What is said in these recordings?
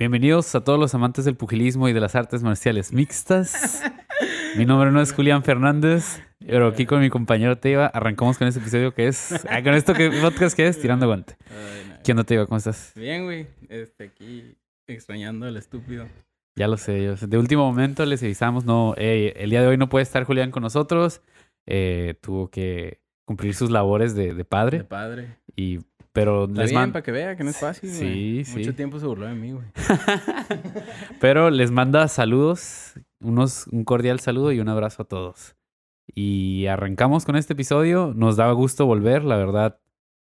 Bienvenidos a todos los amantes del pugilismo y de las artes marciales mixtas. Mi nombre no es Julián Fernández, pero aquí con mi compañero Teiva arrancamos con este episodio que es... ah, con esto que podcast que es Tirando Guante. Ay, no. ¿Qué onda Teiva? ¿Cómo estás? Bien, güey. Este, aquí extrañando al estúpido. Ya lo sé, yo. De último momento les avisamos, no, eh, el día de hoy no puede estar Julián con nosotros. Eh, tuvo que cumplir sus labores de, de padre. De padre. Y, pero Está les bien, man- para que vea que no es fácil, Sí, güey. sí. Mucho tiempo se burló de mí, güey. Pero les manda saludos, unos, un cordial saludo y un abrazo a todos. Y arrancamos con este episodio. Nos da gusto volver, la verdad.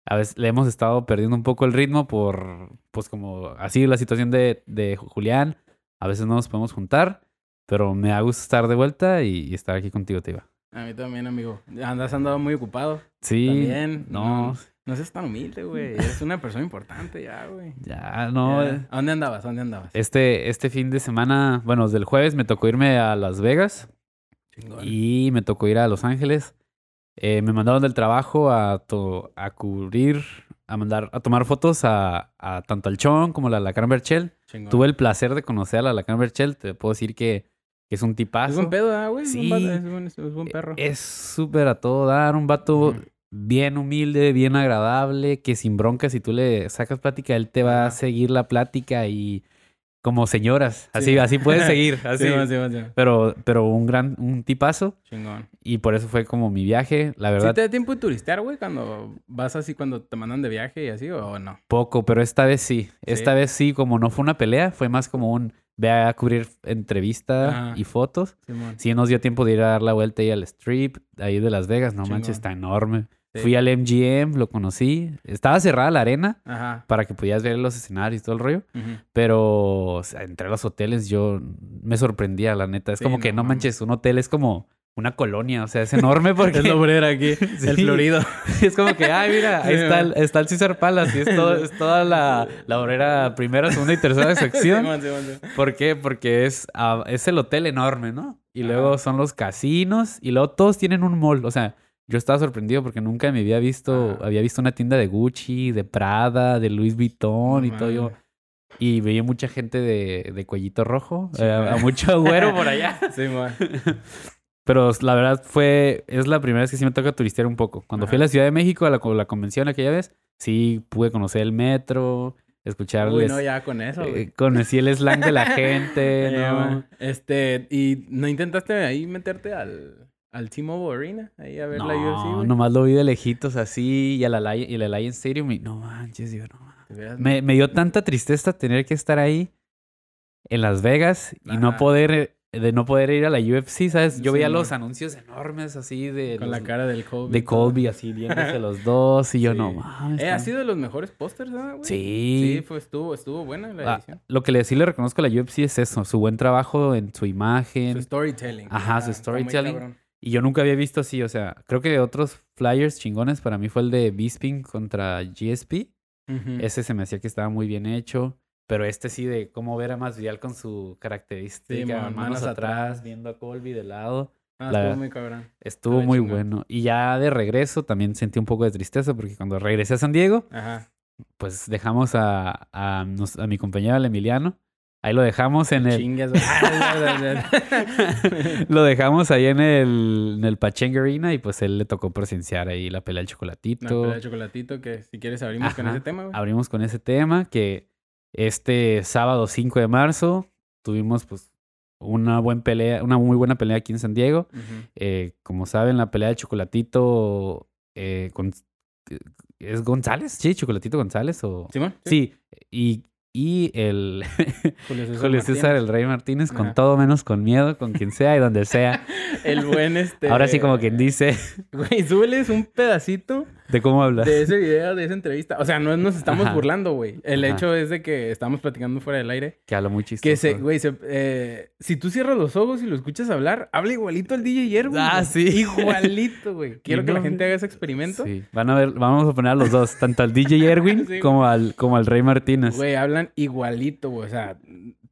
A veces le hemos estado perdiendo un poco el ritmo por, pues como así la situación de, de Julián. A veces no nos podemos juntar, pero me da gusto estar de vuelta y, y estar aquí contigo, Tiva. A mí también, amigo. Andas andado muy ocupado. Sí, También. no, No, no seas tan humilde, güey. Eres una persona importante ya, güey. ya no. Ya. eh. ¿A dónde andabas? ¿A dónde andabas? Este, este fin de semana, bueno, desde el jueves me tocó irme a Las Vegas. Chingón. Y me tocó ir a Los Ángeles. Eh, me mandaron del trabajo a, to- a cubrir, a mandar, a tomar fotos a, a tanto al Chon como a la Lacan Berchel. Chingón. Tuve el placer de conocer a la Lacan Berchel. Te puedo decir que, que es un tipazo. Es buen pedo, ¿ah, güey? Es Sí. Es es buen perro. Es súper a todo dar, un vato. Bien humilde, bien agradable, que sin broncas, si tú le sacas plática, él te va a seguir la plática y como señoras. Así, Sí. así puedes seguir. Así. Sí, sí, sí, pero, pero un gran, un tipazo. Chingón. Y por eso fue como mi viaje. La ¿Sí verdad, te da tiempo de turistear, güey? Cuando vas así, cuando te mandan de viaje y así, o no? poco, pero esta vez sí. Esta Sí. vez sí, como no fue una pelea, fue más como un ve a cubrir entrevista Ajá. y fotos. Simón. Sí nos dio tiempo de ir a dar la vuelta ahí al strip, ahí de Las Vegas. No Chingón. manches, está enorme. Sí. Fui al MGM, lo conocí. Estaba cerrada la arena Ajá. para que pudieras ver los escenarios y todo el rollo. Pero o sea, entre los hoteles yo me sorprendía, la neta. Es Sí, como que no manches, un hotel es como una colonia. O sea, es enorme porque... Es la obrera aquí, el. Florido. Es como que, ay, mira, ahí está el, está el César Palace y es, todo, es toda la, la obrera primera, segunda y tercera sección. ¿Por qué? Porque es, ah, es el hotel enorme, ¿no? Y Ajá. luego son los casinos y luego todos tienen un mall. O sea, yo estaba sorprendido porque nunca me había visto, Ajá. había visto una tienda de Gucci, de Prada, de Louis Vuitton No y todo. Yo, y veía mucha gente de, de cuellito rojo, Sí, eh, a mucho güero por allá. Simón. Pero la verdad fue, es la primera vez que sí me toca turistear un poco. Cuando fui a la Ciudad de México, a la, la convención aquella vez, sí pude conocer el metro, Uy, escucharles, no, ya con eso, eh, conocí el slang de la gente, ¿no? Este, ¿y no intentaste ahí meterte al, al T-Mobile Arena? Ahí a ver la UFC, No, nomás lo vi de lejitos así y a la Lion- y el Alliance Stadium y no manches, digo, no manches. Me, me dio tanta tristeza tener que estar ahí en Las Vegas y no poder, de no poder ir a la UFC, ¿sabes? Yo Sí, veía los anuncios enormes así de, Con los- la cara del Colby. de. Colby así viéndose los dos y yo Sí. no mames. Eh, ha sido de los mejores pósters, ¿verdad, güey? Sí. Sí, fue, estuvo, estuvo buena la Ah, edición. lo que le, sí le reconozco a la UFC es eso, su buen trabajo en su imagen. Su storytelling. Ajá, su storytelling. Y yo nunca había visto así, o sea, creo que otros flyers chingones para mí fue el de Bisping contra GSP. Ese se me hacía que estaba muy bien hecho. Pero este sí de cómo ver a Masvidal con su característica, Sí, mon, manos, atrás, atrás. viendo a Colby de lado. Ah, la- estuvo muy cabrón. Estuvo muy bueno. Y ya de regreso también sentí un poco de tristeza porque cuando regresé a San Diego, Ajá. pues dejamos a, a, a mi compañero el Emiliano. Ahí lo dejamos en el... Chingas. Ah, lo dejamos ahí en el, en el y pues él le tocó presenciar ahí la pelea del chocolatito. pelea de chocolatito que si quieres abrimos con ese tema, güey. Abrimos con ese tema que este sábado 5 de marzo tuvimos pues una buena pelea, una muy buena pelea aquí en San Diego. Eh, como saben, la pelea de chocolatito eh, con- es González, sí, chocolatito González o ¿Simón? sí, y, y el Julio César, Julio César, Martínez. el Rey Martínez, con Ajá. todo menos con miedo, con quien sea y donde sea. El buen este. Ahora sí como quien dice Güey, súbeles un pedacito de cómo habla. de ese video, de esa entrevista. O sea, no nos estamos Ajá. burlando, güey. El Ajá. hecho es de que estamos platicando fuera del aire. Que habla muy chistoso. Que se, güey, se, eh, si tú cierras los ojos y lo escuchas hablar, habla igualito al DJ Erwin. Ah, güey. sí. Igualito, güey. Quiero que la gente haga ese experimento. Sí, van a ver, vamos a poner a los dos, tanto al DJ Erwin Sí, como al como al Rey Martínez. Güey, hablan igualito, güey. O sea,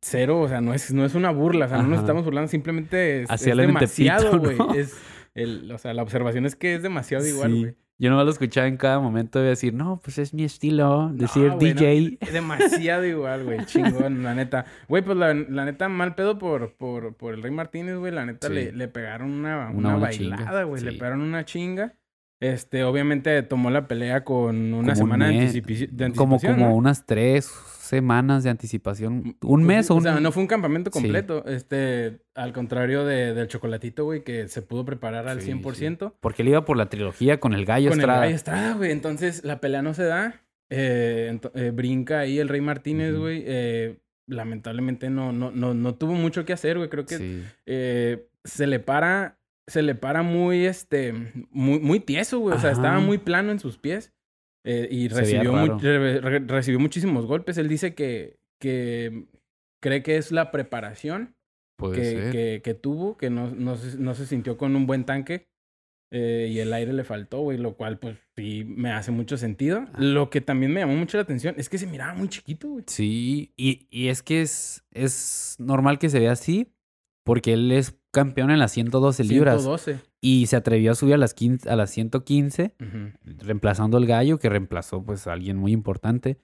cero, o sea, no es, no es una burla. O sea, no nos estamos burlando, simplemente es, es demasiado, güey. ¿no? Es, el, o sea, la observación es que es demasiado igual, Sí. güey. Yo no lo escuchaba en cada momento de decir, no, pues es mi estilo, decir No, no, DJ. es demasiado igual, güey. Chingón, la neta. Güey, pues la, la neta, mal pedo por, por, por el Rey Martínez, güey. La neta, Sí. le, le pegaron una, Una bailada, güey. Le pegaron una chinga. Este, obviamente tomó la pelea con una Como un semana de, anticipi- de como anticipación. como ¿no? unas tres semanas de anticipación. Un Pues, mes o un... sea, no fue un campamento Sí. completo. Este, al contrario de, del chocolatito, güey, que se pudo preparar al Sí, 100%. Porque él iba por la trilogía con el gallo Con Estrada. el Gallo Estrada, güey. Entonces, la pelea no se da. Eh, eh, brinca ahí el Rey Martínez, güey. Eh, lamentablemente no, no, no, no tuvo mucho que hacer, güey. Creo que se le para, se le para muy, este, muy, muy tieso, güey. O sea, Ajá. estaba muy plano en sus pies. Eh, y recibió, mu- raro. re- re- recibió muchísimos golpes. Él dice que, que cree que es la preparación que, que, que tuvo, que no, no, se, no se sintió con un buen tanque. eh, y el aire le faltó, güey, lo cual, pues, sí me hace mucho sentido. Lo que también me llamó mucho la atención es que se miraba muy chiquito, güey. Sí, y, y es que es, es normal que se vea así, porque él es campeón en las 112 libras 112. y se atrevió a subir a las, 15 a las 115, Ujú. reemplazando al gallo, que reemplazó pues a alguien muy importante.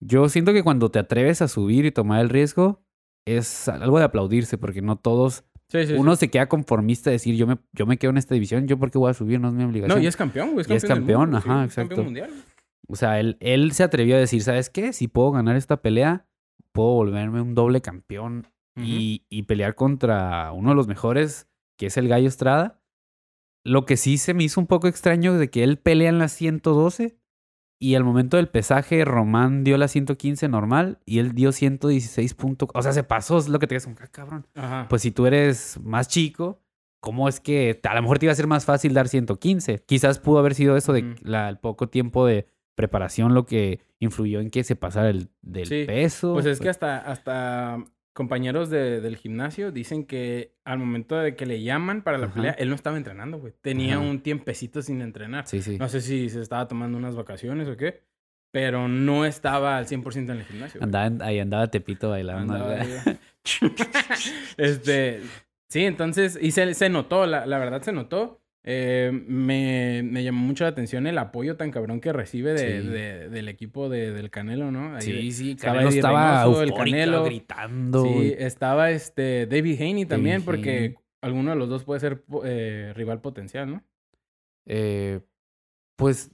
Yo siento que cuando te atreves a subir y tomar el riesgo, es algo de aplaudirse, porque no todos, Sí, sí, sí. uno se queda conformista de decir, yo me, yo me quedo en esta división, yo porque voy a subir, no es mi obligación. No, y es campeón, güey. Es Y es campeón, mundo, campeón, ajá, es campeón exacto. mundial. O sea, él, él se atrevió a decir, ¿sabes qué? Si puedo ganar esta pelea, puedo volverme un doble campeón Y, y pelear contra uno de los mejores, que es el Gallo Estrada. Lo que sí se me hizo un poco extraño de que él pelea en la 112 y al momento del pesaje Román dio la 115 normal y él dio 116 puntos. O sea, se pasó, es lo que te digas, ah, cabrón. Ajá. Pues si tú eres más chico, ¿cómo es que a lo mejor te iba a ser más fácil dar 115? Quizás pudo haber sido eso de la- el poco tiempo de preparación lo que influyó en que se pasara el, del Sí, peso. Pues es que hasta, hasta compañeros de- del gimnasio dicen que al momento de que le llaman para la Ajá. pelea, él no estaba entrenando, güey. Tenía Ajá. un tiempecito sin entrenar. Sí, sí. No sé si se estaba tomando unas vacaciones o qué, pero no estaba al 100% en el gimnasio. Andaba, en- ahí andaba Tepito bailando. Andaba este, sí, entonces, y se, se notó, la, la verdad se notó. Eh, me, me llamó mucho la atención el apoyo tan cabrón que recibe de, Sí. de- del equipo de- del Canelo, ¿no? Ahí Sí, sí, estaba Canelo estaba Reynoso, el Canelo. gritando. Sí, estaba este David Haney también, David porque Haney. alguno de los dos puede ser eh, rival potencial, ¿no? eh, pues,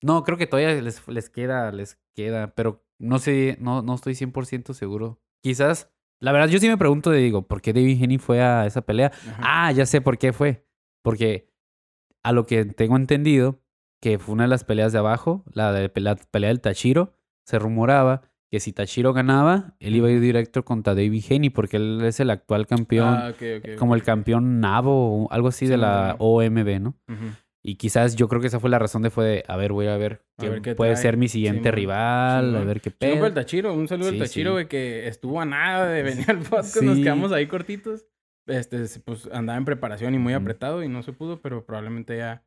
no, creo que todavía les, les queda, les queda, pero no sé, no, no estoy 100% seguro. Quizás, la verdad, yo sí me pregunto, digo, ¿por qué David Haney fue a esa pelea? Ajá. Ah, ya sé por qué fue. Porque a lo que tengo entendido, que fue una de las peleas de abajo, la, de, la pelea del Tachiro, se rumoraba que si Tachiro ganaba, él iba a ir directo contra David Haney, porque él es el actual campeón, Ah, como el campeón Nabo o algo así de la OMB, ¿no? Y quizás yo creo que esa fue la razón de fue de, a ver, voy a ver, A qué ver qué puede trae. ser mi siguiente rival, a ver qué pedo. el Tachiro, un saludo al Tachiro, güey, que estuvo a nada de venir al podcast, nos quedamos ahí cortitos. Este, pues andaba en preparación y muy apretado y no se pudo, pero probablemente ya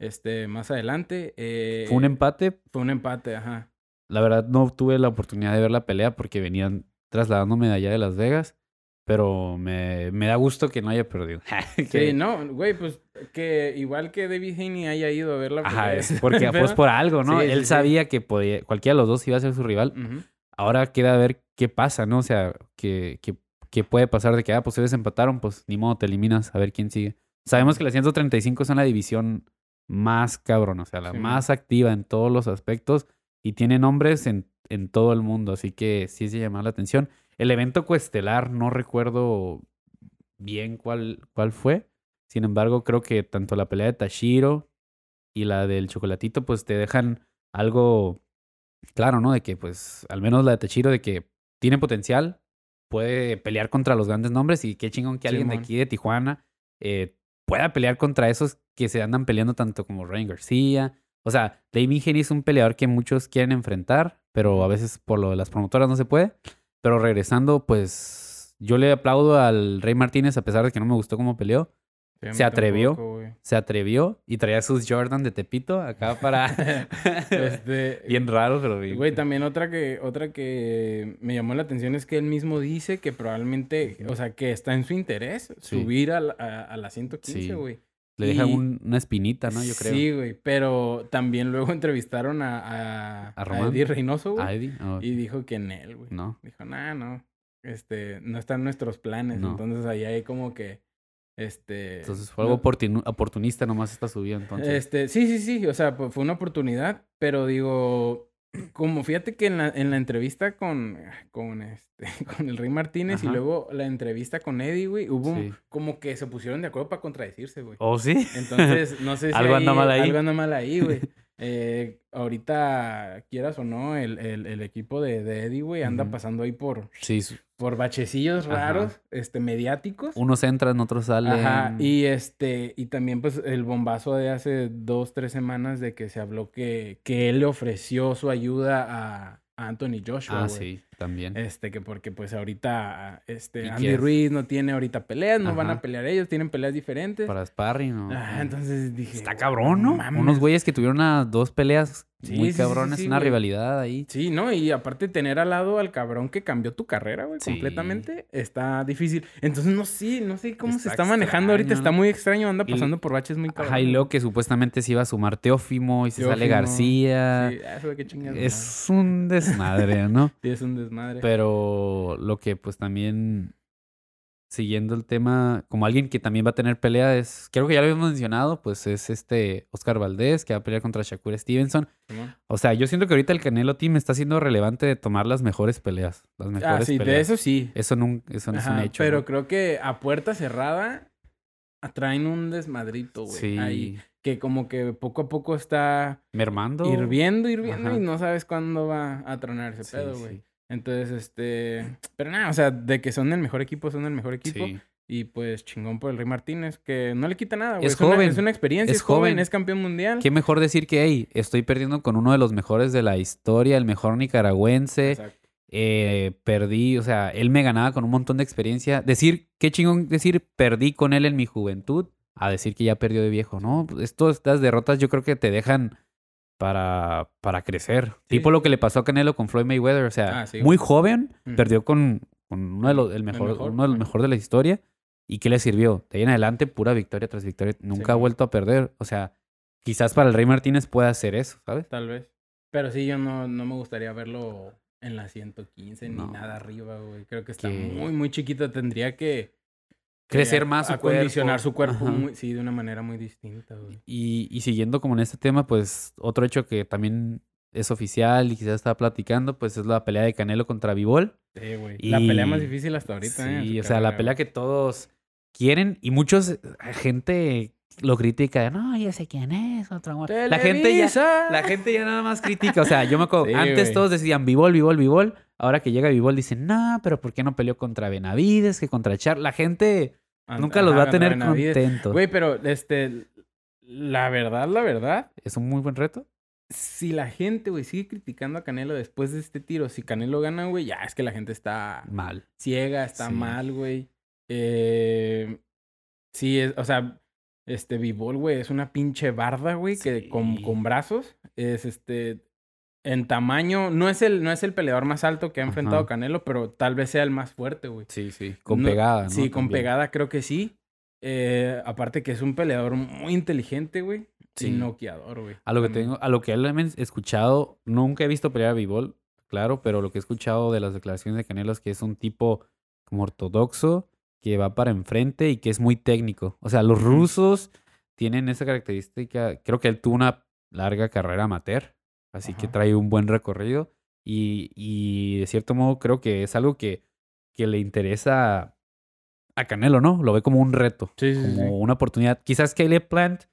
este, más adelante. eh, Fue un empate, Fue un empate, ajá. La verdad no tuve la oportunidad de ver la pelea porque venían trasladándome de allá de Las Vegas. Pero me, me da gusto que no haya perdido. Sí, Que- no, güey, pues que igual que David Haney haya ido a ver la Ajá, pelea. es porque pues Pero- por algo, ¿no? Sí, sí, Él sí. sabía que podía, cualquiera de los dos iba a ser su rival. Ujú. Ahora queda ver qué pasa, ¿no? O sea, que, que, que puede pasar de que, ah, pues ustedes empataron, pues ni modo, te eliminas a ver quién sigue. Sabemos que las 135 son la división más cabrón, o sea, la Sí, más activa en todos los aspectos y tiene nombres en, en todo el mundo, así que sí es de llamar la atención. El evento coestelar, no recuerdo bien cuál, cuál fue. Sin embargo, creo que tanto la pelea de Tashiro y la del chocolatito, pues te dejan algo claro, ¿no? De que, pues, al menos la de Tashiro, de que tiene potencial, puede pelear contra los grandes nombres y qué chingón que alguien de aquí de Tijuana eh, pueda pelear contra esos que se andan peleando tanto como Ryan García. O sea, David Henry es un peleador que muchos quieren enfrentar, pero a veces por lo de las promotoras no se puede. Pero regresando, pues yo le aplaudo al Rey Martínez a pesar de que no me gustó cómo peleó. Se atrevió. güey. Se atrevió y traía sus Jordan de Tepito acá para... Este, bien raro, pero bien. Güey, también otra que, otra que me llamó la atención es que él mismo dice que probablemente, o sea, que está en su interés Sí. subir a, la- a, a la 115, Sí. güey. Le deja un- una espinita, ¿no? Yo creo. Sí, güey. Pero también luego entrevistaron a, a, ¿A a Román? Eddie Reynoso, güey. ¿A Eddie? Oh, Y dijo que en él, güey. no. Dijo, nah, no. Este, no están nuestros planes. No. Entonces ahí hay como que. Este. Entonces fue algo no- oportunista nomás esta subida, entonces. Este, sí, sí, sí. O sea, fue una oportunidad. Pero digo. Como fíjate que en la, en la entrevista con, con este, con el Rey Martínez y luego la entrevista con Eddie, güey, hubo Sí. como que se pusieron de acuerdo para contradecirse, güey. ¿Oh, sí? Entonces, no sé si Algo anda mal ahí. Algo anda mal ahí, güey. Eh, ahorita, quieras o no, el, el, el equipo de, de Eddie, güey, anda pasando ahí por, Sí, por bachecillos Ajá. raros, este, mediáticos. unos entran, otros salen. Ajá, y este, y también pues el bombazo de hace dos, tres semanas de que se habló que, que él le ofreció su ayuda a, a Anthony Joshua, Ah, güey. sí, también. Este, que porque pues ahorita, ¿Y este, Andy es? Ruiz no tiene ahorita peleas, no van a pelear ellos, tienen peleas diferentes. Para sparring, ¿no? Ah, entonces dije. Está cabrón, ¿no? mames. Unos güeyes que tuvieron dos peleas Sí, muy sí, sí, sí, cabrones, sí, una güey. rivalidad ahí. Sí, ¿no? Y aparte tener al lado al cabrón que cambió tu carrera, güey, Sí. completamente, está difícil. Entonces no sé, no sé cómo se Está manejando ahorita, está muy extraño, anda Y- pasando por baches muy cabrones. Ajá, y luego que supuestamente se iba a sumar Teófimo y se sale García. Sí, ah, eso de qué chingados, Es un desmadre, ¿no? Sí, es un desmadre. Pero lo que pues también siguiendo el tema, como alguien que también va a tener pelea es, creo que ya lo habíamos mencionado, pues es este Oscar Valdés que va a pelear contra Shakur Stevenson. O sea, yo siento que ahorita el Canelo Team está siendo relevante de tomar las mejores peleas, las mejores Ah, sí, de eso sí. Eso, nun- eso no es un Ajá, hecho. Pero ¿no? creo que a puerta cerrada traen un desmadrito, güey. sí, Ahí, que como que poco a poco está mermando. hirviendo, hirviendo Ajá. y no sabes cuándo va a tronar ese Sí, pedo, sí, güey. Entonces, este. Pero nada, o sea, de que son el mejor equipo, son el mejor equipo. sí. Y pues chingón por el Rey Martínez, que no le quita nada, güey. Es una- joven, es una experiencia, es es, joven, joven. es campeón mundial. Qué mejor decir que, hey, estoy perdiendo con uno de los mejores de la historia, el mejor nicaragüense. Exacto. eh, perdí, o sea, él me ganaba con un montón de experiencia. Decir, qué chingón decir, perdí con él en mi juventud, a decir que ya perdió de viejo, ¿no? Pues, estas derrotas yo creo que te dejan para, para crecer. Sí, tipo lo que le pasó a Canelo con Floyd Mayweather, o sea, Ah, sí, muy joven, Ujú. perdió con, con uno de los, el mejor, mejor, uno de los ajá. mejores de la historia. ¿Y qué le sirvió? De ahí en adelante, pura victoria tras victoria. Nunca ha vuelto a perder. O sea, quizás para el Rey Martínez pueda hacer eso, ¿sabes? Tal vez. Pero sí, yo no, no me gustaría verlo en la 115 No. ni nada arriba, güey. Creo que está muy, muy chiquito. Tendría que... Crecer a- más su acondicionar cuerpo. su cuerpo, muy- sí, de una manera muy distinta, güey. Y, y siguiendo como en este tema, pues otro hecho que también es oficial y quizás estaba platicando, pues es la pelea de Canelo contra Vivol. Sí, güey. La pelea más difícil hasta ahorita, ¿eh? Sí, su o sea, la pelea que todos quieren y muchos, eh, gente lo critica, no, ya sé quién es, otro amor". La gente ya, la gente ya nada más critica, o sea, yo me acuerdo, Sí, antes todos decían Vivol, Vivol, Vivol, ahora que llega Vivol dicen, no, pero ¿por qué no peleó contra Benavides, que contra Char? La gente nunca los ajá, va a tener contentos. Güey, pero este... La verdad, la verdad, Es un muy buen reto. si la gente, güey, sigue criticando a Canelo después de este tiro, si Canelo gana, güey, ya es que la gente está Mal. ciega, está Sí. mal, güey. Eh, sí, es, o sea, este Bivol, güey, es una pinche barda, güey, que con, con brazos es este. En tamaño, no es el, no es el peleador más alto que ha enfrentado Ajá. Canelo, pero tal vez sea el más fuerte, güey. Sí, sí. Con No- pegada, ¿no? Sí, con pegada creo que sí. Eh, aparte que es un peleador muy inteligente, güey. Sí. Y noqueador, güey. A lo que tengo, a lo que él he escuchado, nunca he visto pelear a Bivol, claro, pero lo que he escuchado de las declaraciones de Canelo es que es un tipo como ortodoxo, que va para enfrente y que es muy técnico. O sea, los rusos tienen esa característica. Creo que él tuvo una larga carrera amateur, así que trae un buen recorrido. Y, y de cierto modo creo que es algo que, que le interesa a Canelo, ¿no? Lo ve como un reto Sí, sí, sí. como una oportunidad. Quizás Caleb Plant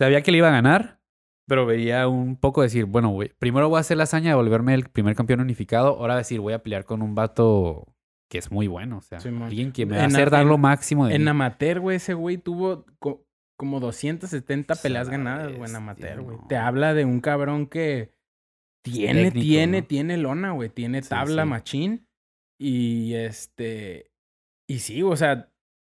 sabía que le iba a ganar, pero vería un poco decir, bueno, primero voy a hacer la hazaña de volverme el primer campeón unificado, ahora decir, voy a pelear con un vato que es muy bueno, o sea, alguien que me va a En a- hacer dar lo máximo de En mí. amateur, güey, ese güey tuvo co- como 270 Pues, a peleas la ganadas, güey, en amateur, güey. no. Te habla de un cabrón que tiene, Técnico, tiene, ¿no? tiene lona, güey. Tiene tabla sí. machín. Y este. Y sí, o sea,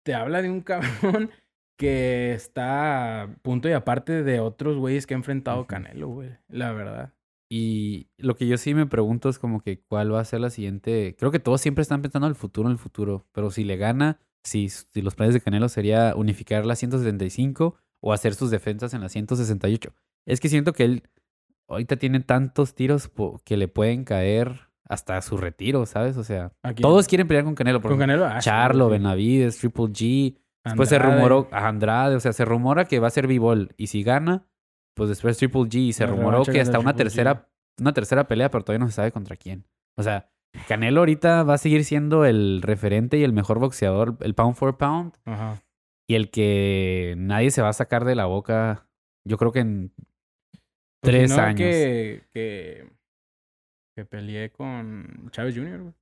te habla de un cabrón que está a punto y aparte de otros güeyes que ha enfrentado. Canelo, güey. La verdad. Y lo que yo sí me pregunto es como que cuál va a ser la siguiente. Creo que todos siempre están pensando en el futuro, en el futuro, pero si le gana, si, si los planes de Canelo sería unificar la 175 o hacer sus defensas en la 168. Es que siento que él ahorita tiene tantos tiros que le pueden caer hasta su retiro, ¿sabes? O sea, todos quieren pelear con Canelo. Por Con ejemplo, Canelo. ah, Charlo. Benavides, Triple G. Después se Andrade. rumoró a Andrade, o sea, se rumora que va a ser B-Ball. Y si gana, pues después Triple G. Y se La rumoró que hasta una Triple G. tercera, una tercera pelea, pero todavía no se sabe contra quién. O sea, Canelo ahorita va a seguir siendo el referente y el mejor boxeador, el pound for pound. Ajá. Y el que nadie se va a sacar de la boca, yo creo que en Pues tres no, años. Que, que, que peleé con Chávez Jr., güey.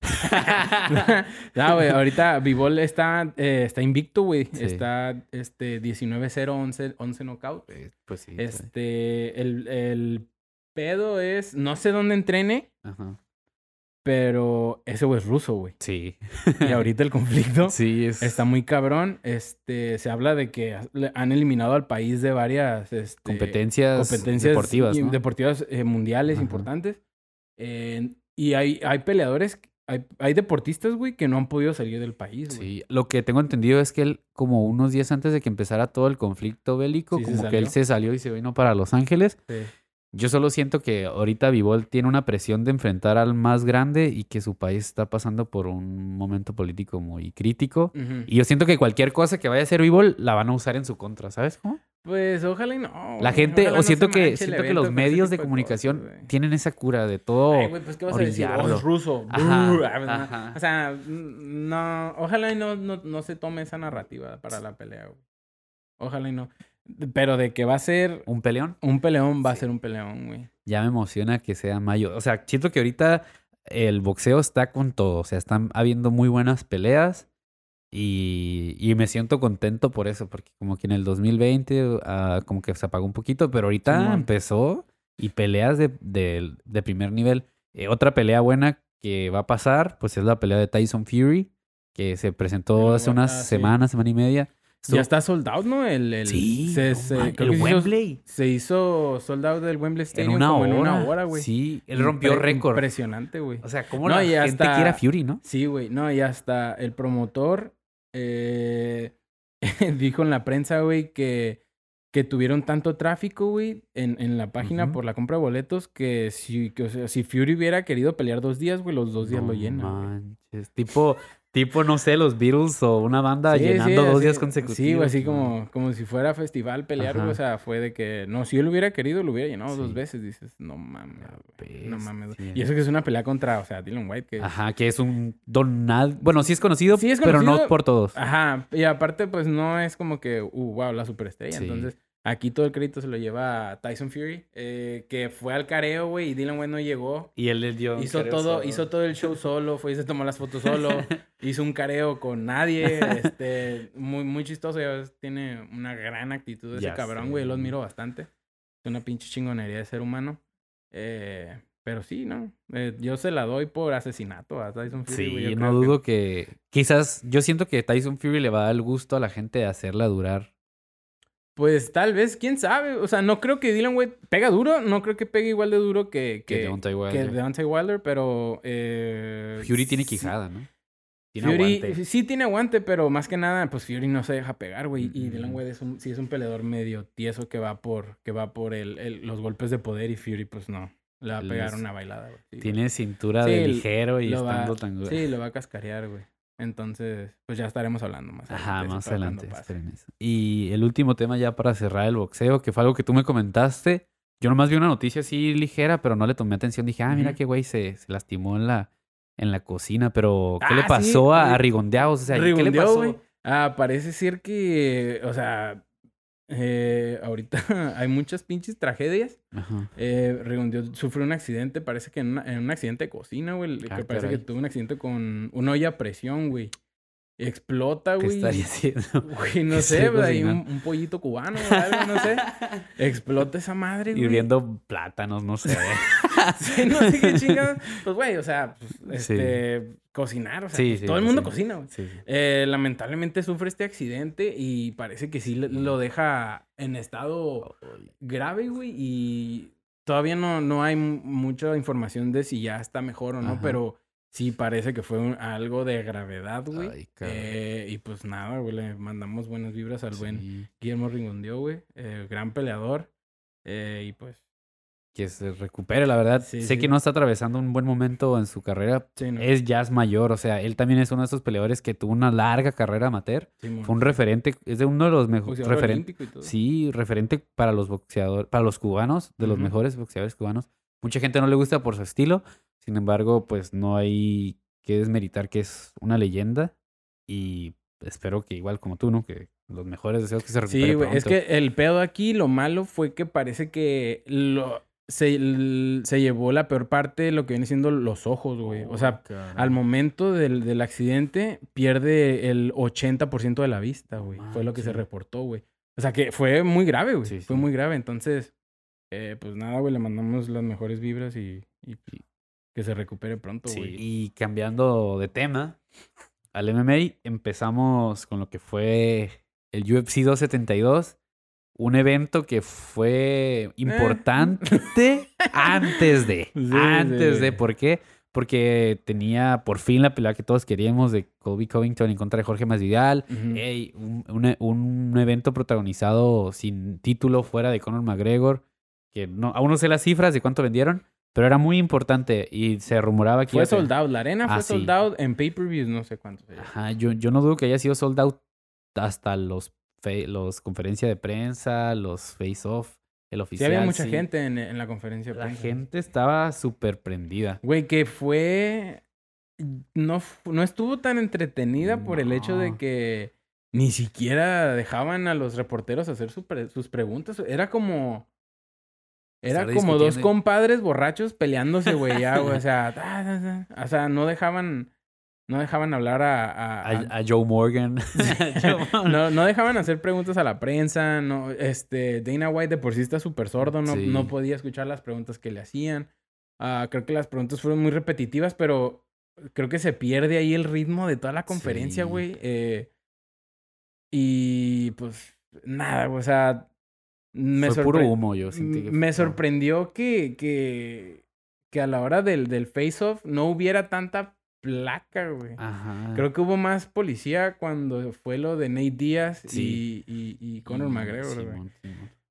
no, güey, ahorita Vivol está, eh, está invicto, güey. Sí. Está este, 19-0, 11, 11 knockout. Eh, Pues sí. Este, el, el pedo es, no sé dónde entrene, Ajá. pero ese güey es ruso, güey. Sí. Y ahorita el conflicto Sí, es. está muy cabrón. Este, se habla de que han eliminado al país de varias este, competencias, competencias deportivas, ¿no? deportivas, eh, mundiales Ajá. importantes. Eh, y hay, hay peleadores, hay, hay deportistas, güey, que no han podido salir del país, güey. Sí, lo que tengo entendido es que él, como unos días antes de que empezara todo el conflicto bélico, Sí, como que él se salió y se vino para Los Ángeles. Sí. Yo solo siento que ahorita Vivol tiene una presión de enfrentar al más grande y que su país está pasando por un momento político muy crítico. Y yo siento que cualquier cosa que vaya a hacer Vivol la van a usar en su contra, ¿sabes cómo? Pues ojalá y no. La gente, ojalá o siento que, siento que los medios de comunicación cosas, tienen esa cura de todo. Ay, güey, pues, ¿qué vas a decir? Oh, es ruso. Ajá, no. ajá. O sea, no, ojalá y no, no, no se tome esa narrativa para la pelea, güey. Ojalá y no. Pero de que va a ser Un peleón. un peleón, va a ser un peleón, güey. Ya me emociona que sea mayo. O sea, siento que ahorita el boxeo está con todo. O sea, están habiendo muy buenas peleas. Y, y me siento contento por eso, porque como que en el 2020 ah, como que se apagó un poquito, pero ahorita Simón. empezó y peleas de, de- de primer nivel. Eh, otra pelea buena que va a pasar, pues es la pelea de Tyson Fury, que se presentó Ah, hace unas ah, sí. semanas, semana y media. Ya está soldado, ¿no? El, el, Sí, se, se- man- creo el que se hizo- Wembley. Se hizo soldado del Wembley En Stadium una como hora. en una hora, güey. Sí, él rompió récord. Impresionante, güey. O sea, cómo No, la gente hasta- quiere a Fury, ¿no? Sí, güey. No, y hasta el promotor eh, dijo en la prensa, güey, que, que tuvieron tanto tráfico, güey, en, en la página por la compra de boletos que si, que, o sea, si Fury hubiera querido pelear dos días, güey, los dos días No lo llenan. manches. Tipo, tipo, no sé, los Beatles o una banda Sí, llenando sí, dos así- días consecutivos. Sí, güey, así como, como si fuera festival pelear, güey. O sea, fue de que, no, si él hubiera querido, lo hubiera llenado dos veces. Dices, no mames, güey. No mames. Y eso que es una pelea contra, o sea, Dylan White, que... Ajá, que es un Donald. Bueno, sí es conocido, Sí es pero no conocido. por todos. Ajá, y aparte, pues no es como que, uh, wow, la superestrella. Entonces, aquí todo el crédito se lo lleva a Tyson Fury, eh, que fue al careo, güey, y Dylan White no llegó. Y él le dio. Hizo todo, hizo todo el show solo, fue y se tomó las fotos solo, hizo un careo con nadie, este, muy, muy chistoso, tiene una gran actitud ese Ya cabrón, güey, lo admiro bastante. Es una pinche chingonería de ser humano. Eh, pero sí, ¿no? Eh, yo se la doy por asesinato a Tyson Fury. güey, Sí, yo no creo que- dudo que. Quizás yo siento que Tyson Fury le va a dar el gusto a la gente de hacerla durar. Pues tal vez, quién sabe. O sea, no creo que Dylan White pega duro. No creo que pegue igual de duro que, Que que, Deontay que Wilder. Deontay Wilder, pero. eh, Fury tiene sí- quijada, ¿no? Tiene Fury aguante. sí tiene aguante, pero más que nada, pues Fury no se deja pegar, güey. Y. Dylan White es un, sí es un peleador medio tieso que va por, que va por el, el- los golpes de poder y Fury, pues no. Le va a pegar Les- una bailada, güey. Sí, Tiene cintura de ligero y va- estando tan Sí, lo va a cascarear, güey. Entonces, pues ya estaremos hablando más Ajá, adelante, más para cuando adelante. Y el último tema ya para cerrar el boxeo, que fue algo que tú me comentaste. Yo nomás vi una noticia así ligera, pero no le tomé atención. Dije, ah, mira Ujú. qué güey se, se lastimó en la, en la cocina. Pero, ¿qué le Ah, sí, pasó a, a Rigondeados? O sea, ¿qué le pasó? güey. Ah, parece ser que, o sea, eh, ahorita hay muchas pinches tragedias. Ajá. Eh, Rigondeaux sufrió un accidente, parece que en, una- en un accidente de cocina, güey. Ah, que parece caray. que tuvo un accidente con una olla a presión, güey. Explota, ¿Qué güey. estaría haciendo? Güey, no ¿Qué sé, güey, un, un pollito cubano o algo, no sé. Explota esa madre, güey. Hirviendo plátanos, no sé. Sí, no sé qué chingados. Pues, güey, o sea, pues, Sí. Cocinar, o sea, Sí, pues, sí, todo el mundo sí. cocina. Eh, lamentablemente sufre este accidente y parece que sí lo deja en estado grave, güey, y todavía no, no hay mucha información de si ya está mejor o no, Ajá. pero sí parece que fue un- algo de gravedad, güey. Eh, y pues nada, güey, le mandamos buenas vibras al buen Guillermo Ringondio, güey. eh, gran peleador. Eh, y pues, que se recupere, la verdad. Sí, sé sí. que no está atravesando un buen momento en su carrera. sí, no. Es es mayor, o sea, él también es uno de esos peleadores que tuvo una larga carrera amateur. Fue un referente, es de uno de los mejores referentes. Sí, referente para los boxeadores, para los cubanos, de los mejores boxeadores cubanos. Mucha gente no le gusta por su estilo, sin embargo, pues no hay que desmeritar que es una leyenda y espero que igual como tú, ¿no? Que los mejores deseos que se recupere Sí, güey. Es que el pedo aquí, lo malo fue que parece que lo, se, se llevó la peor parte de lo que viene siendo los ojos, güey. O sea, al momento del, del accidente pierde el 80% de la vista, güey. Fue lo que se reportó, güey. O sea, que fue muy grave, güey. Sí, Fue muy grave. Entonces, eh, pues nada, güey, le mandamos las mejores vibras y, y, pues, que se recupere pronto, Sí, güey. y cambiando de tema al MMA, empezamos con lo que fue el UFC 272, un evento que fue importante antes de, Sí, antes sí. de, ¿por qué? Porque tenía por fin la pelea que todos queríamos de Colby Covington en contra de Jorge Masvidal. Un, un- un evento protagonizado sin título fuera de Conor McGregor, que no, aún no sé las cifras de cuánto vendieron, pero era muy importante y se rumoraba que... Fue sold out. La arena Ah, fue sí. sold out en pay-per-views, no sé cuántos. Ajá, yo, yo no dudo que haya sido sold out hasta los, los conferencias de prensa, los face-off, el Sí, oficial. había mucha sí. gente en, en la conferencia. de La prensa. gente estaba súper prendida. Güey, que fue. No, no estuvo tan entretenida por el hecho de que ni siquiera dejaban a los reporteros hacer su pre- sus preguntas. Era como. Era como dos compadres borrachos peleándose, güey, ya, güey. O sea, ta, ta, ta. o sea, no dejaban. No dejaban hablar a. a- A, a- a Joe Morgan. No, no dejaban hacer preguntas a la prensa. No, este, Dana White de por sí está súper sordo. No, Sí. no podía escuchar las preguntas que le hacían. Ah, creo que las preguntas fueron muy repetitivas, pero creo que se pierde ahí el ritmo de toda la conferencia, Sí. güey. Eh, y pues nada, o sea, me, Fue puro humo, yo sentí que me sorprendió que, que, que a la hora del, del face-off no hubiera tanta placa, güey. Ajá. Creo que hubo más policía cuando fue lo de Nate Díaz Sí. y, y, y Conor Y- McGregor, güey.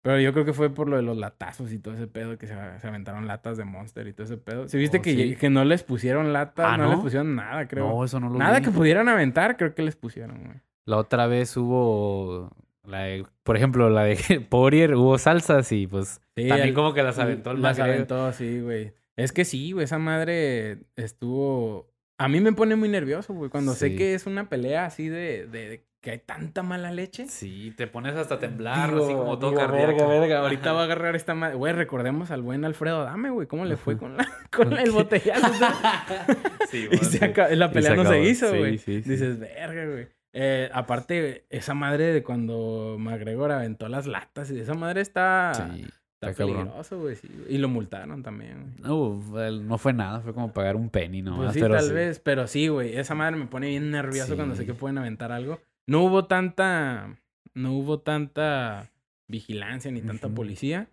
Pero yo creo que fue por lo de los latazos y todo ese pedo que se, se aventaron latas de Monster y todo ese pedo. ¿Sí viste Oh, que, sí. que no les pusieron latas? Ah, no, les ¿no? pusieron nada, creo. No, eso no lo nada vi. que pudieran aventar, creo que les pusieron, güey. La otra vez hubo, la de- por ejemplo, la de Poirier, hubo salsas y pues Sí, también el- como que las aventó el Las McGregor. aventó, sí, güey. Es que sí, güey, esa madre estuvo... A mí me pone muy nervioso, güey, cuando sé que es una pelea así de, de- de que hay tanta mala leche. Sí, te pones hasta temblar, Digo, así como todo digo, cardíaco. verga, verga, ahorita va a agarrar esta madre. Güey, recordemos al buen Alfredo Dame, güey, cómo le fue con, la, con ¿Con el botellazo. Sí, y bueno, se la Y pelea se no se hizo, Sí, güey. sí, sí. Dices, verga, güey. Eh, aparte, esa madre de cuando McGregor aventó las latas y esa madre está, Sí, está está cabrón. peligroso, güey. sí, güey. Y lo multaron también, güey. No, fue- no fue nada, fue como pagar un penny, ¿no? Pues sí, pero tal sí. vez, pero sí, güey. Esa madre me pone bien nervioso cuando sé que pueden aventar algo. No hubo tanta, no hubo tanta vigilancia ni tanta policía.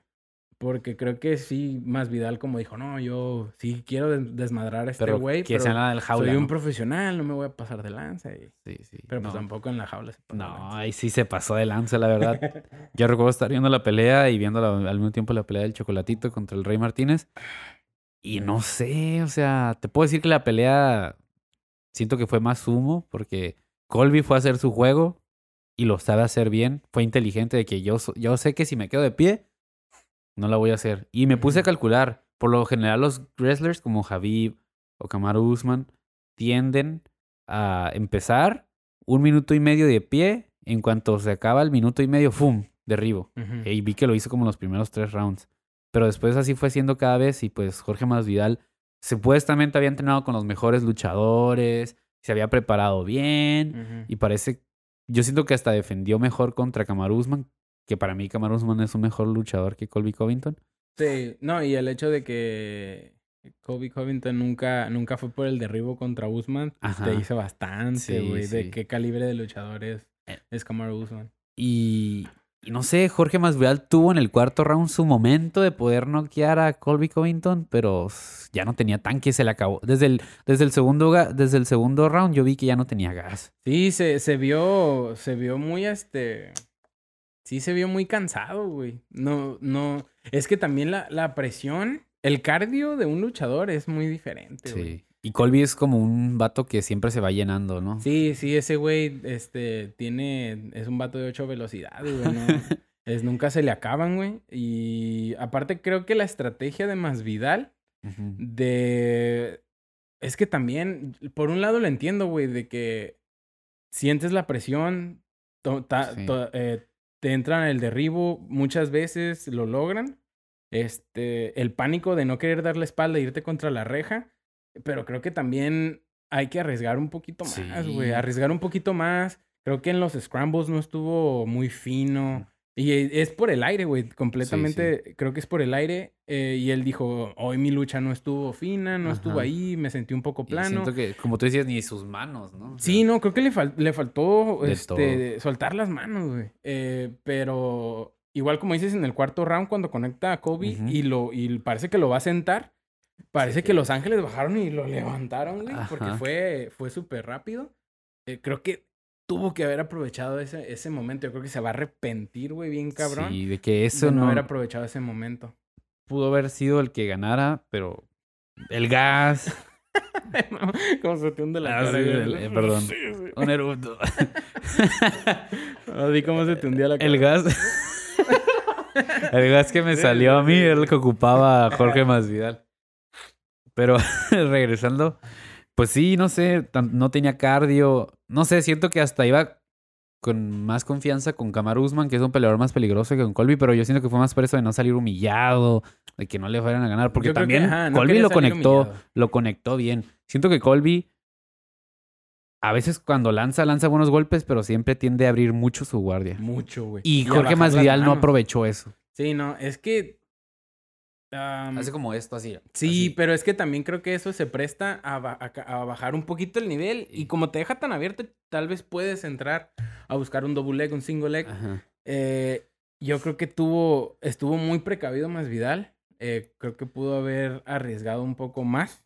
Porque creo que sí, más Vidal como dijo, no, yo sí quiero des- desmadrar a este Pero güey, que pero sea nada del jaula. soy un ¿no? profesional, no me voy a pasar de lanza. y- Sí, sí. Pero pues no. tampoco en la jaula se pasa de No, ahí sí se pasó de lanza, la verdad. Yo recuerdo estar viendo la pelea y viendo la- al mismo tiempo la pelea del Chocolatito contra el Rey Martínez. Y no sé, o sea, te puedo decir que la pelea siento que fue más humo porque Colby fue a hacer su juego y lo sabe hacer bien. Fue inteligente de que yo, yo sé que si me quedo de pie, no la voy a hacer. Y me puse a calcular. Por lo general, los wrestlers como Javib o Kamaru Usman tienden a empezar un minuto y medio de pie. En cuanto se acaba el minuto y medio, ¡fum! Derribo. Y vi que lo hizo como los primeros tres rounds. Pero después así fue siendo cada vez y pues Jorge Masvidal supuestamente había entrenado con los mejores luchadores, se había preparado bien y parece, yo siento que hasta defendió mejor contra Kamaru Usman, que para mí Kamaru Usman es un mejor luchador que Colby Covington. Sí, no, y el hecho de que Kobe Covington nunca, nunca fue por el derribo contra Usman, pues, Ajá. te dice bastante, Sí, güey, de qué calibre de luchador es, Eh. es Kamaru Usman. Y y no sé, Jorge Masvidal tuvo en el cuarto round su momento de poder noquear a Colby Covington, pero ya no tenía tanque, se le acabó. Desde el, desde el, segundo, desde el segundo round yo vi que ya no tenía gas. Sí, se, se vio, se vio muy, este... Sí, se vio muy cansado, güey. No, no... Es que también la, la presión, el cardio de un luchador es muy diferente, güey. Sí. Y Colby es como un vato que siempre se va llenando, ¿no? Sí, sí, ese güey, este, tiene, es un vato de ocho velocidades, güey, ¿no? es, nunca se le acaban, güey. Y aparte creo que la estrategia de Masvidal, de, es que también, por un lado lo entiendo, güey, de que sientes la presión, eh, te entran el derribo, muchas veces lo logran. Este, el pánico de no querer dar la espalda e irte contra la reja pero creo que también hay que arriesgar un poquito más, güey. Arriesgar un poquito más. Creo que en los scrambles no estuvo muy fino. Y e, es por el aire, güey. Completamente, creo que es por el aire. Eh, y él dijo, hoy mi lucha no estuvo fina, no estuvo ahí, me sentí un poco plano. siento que, como tú decías, ni sus manos, ¿no? sí, no, creo que le, le faltó este, soltar las manos, güey. Eh, pero igual como dices en el cuarto round, cuando conecta a Kobe y, lo, y parece que lo va a sentar, Parece que Los Ángeles bajaron y lo levantaron, güey, porque fue, fue súper rápido. Eh, creo que tuvo que haber aprovechado ese, ese momento. Yo creo que se va a arrepentir, güey, bien cabrón. Sí, de que eso no... haber aprovechado ese momento. Pudo haber sido el que ganara, pero el gas... Como se te hunde la ah, cara. Eh, perdón. Un eructo. no, di cómo se te hundía la cara. El gas... el gas que me salió a mí era el que ocupaba Jorge Masvidal. Pero regresando, pues sí, no sé, no tenía cardio. No sé, siento que hasta iba con más confianza con Kamar Usman, que es un peleador más peligroso que con Colby, pero yo siento que fue más por eso de no salir humillado, de que no le fueran a ganar, porque también Colby lo conectó, lo conectó bien. Siento que Colby a veces cuando lanza, lanza buenos golpes, pero siempre tiende a abrir mucho su guardia. Mucho, güey. Y, y Jorge Masvidal no aprovechó eso. Sí, no, es que Hace como esto así. Sí, pero es que también creo que eso se presta a, bajar un poquito el nivel. Y como te deja tan abierto, tal vez puedes entrar a buscar un double leg, un single leg. Eh, yo creo que tuvo, estuvo muy precavido más Vidal. Eh, creo que pudo haber arriesgado un poco más.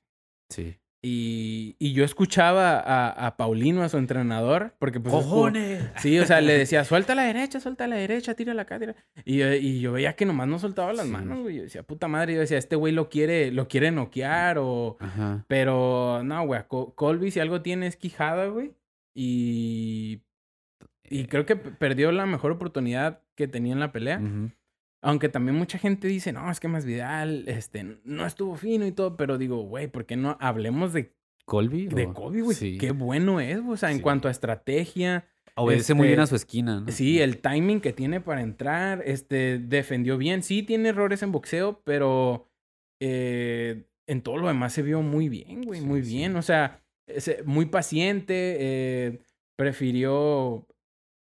Sí. Y, y, yo escuchaba a, a, Paulino, a su entrenador, porque pues... ¡Cojones! sí, o sea, le decía, suelta a la derecha, suelta a la derecha, tira la tira. Y, y yo veía que nomás no soltaba las manos, güey. Yo decía, puta madre, yo decía, este güey lo quiere, lo quiere noquear o... Pero, no, güey, Colby si algo tiene es quijada, güey. Y... Y creo que perdió la mejor oportunidad que tenía en la pelea. Aunque también mucha gente dice, no, es que más Vidal, este, no estuvo fino y todo, pero digo, güey, ¿por qué no hablemos de Colby? De Colby, güey. Qué bueno es, o sea, en cuanto a estrategia. Obedece muy bien a este, su esquina, ¿no? Sí, el timing que tiene para entrar, este, defendió bien. Sí, tiene errores en boxeo, pero eh, en todo lo demás se vio muy bien, güey, muy bien. O sea, muy paciente, eh, prefirió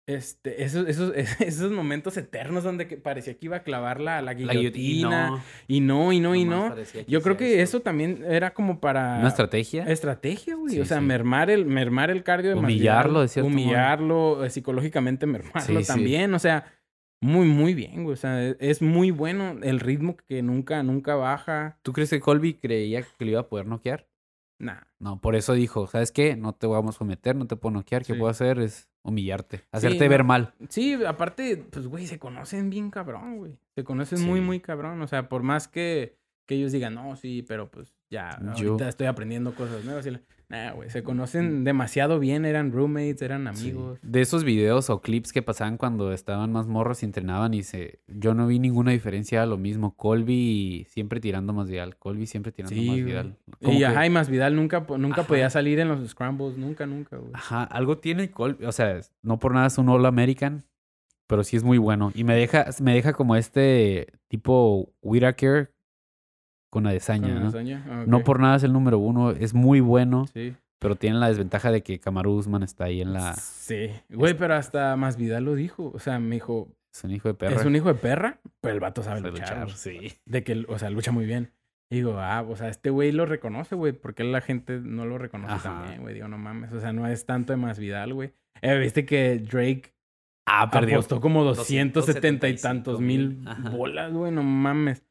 este, esos, esos, esos momentos eternos donde parecía que iba a clavar la, la guillotina. y no, y no, y no. Yo creo que eso también era como para... ¿Una estrategia? Estrategia, güey. o sea, mermar, el, mermar el cardio de Humillarlo, de cierto Humillarlo, eh, psicológicamente mermarlo también. O sea, muy, muy bien, güey. O sea, e, es muy bueno el ritmo que nunca, nunca baja. ¿Tú crees que Colby creía que lo iba a poder noquear? Nah. No, por eso dijo, ¿sabes qué? No te vamos a someter, no te puedo noquear. ¿Qué puedo hacer? Es humillarte, hacerte ver mal. Sí, aparte, pues, güey, se conocen bien cabrón, güey. Se conocen muy, muy cabrón. O sea, por más que, que ellos digan, no, sí, pero pues ya, Yo... ahorita estoy aprendiendo cosas nuevas. Y Nah, güey, se conocen demasiado bien, eran roommates, eran amigos. De esos videos o clips que pasaban cuando estaban más morros y entrenaban y se... Yo no vi ninguna diferencia, lo mismo. Colby siempre tirando más Vidal, Colby siempre tirando más Vidal. Y ajá, y más Vidal nunca, nunca podía salir en los scrambles, nunca, nunca, güey. Ajá, algo tiene Colby, o sea, no por nada es un All American, pero sí es muy bueno. Y me deja, me deja como este tipo Whitaker con Adesanya, ¿no? Ah, no por nada es el número uno, es muy bueno. Sí. Pero tiene la desventaja de que Kamaru Usman está ahí en la... Sí. Güey, pero hasta más Vidal lo dijo. O sea, me dijo... Es un hijo de perra. Es un hijo de perra, pero el vato sabe luchar. Sí. De que, o sea, lucha muy bien. Y digo, ah, o sea, este güey lo reconoce, güey. ¿Por qué la gente no lo reconoce también, güey? Digo, no mames. O sea, no es tanto de más Vidal, güey. Eh, Viste que Drake Ah, perdió. apostó como 270 y 275 tantos mil bolas, güey, no mames.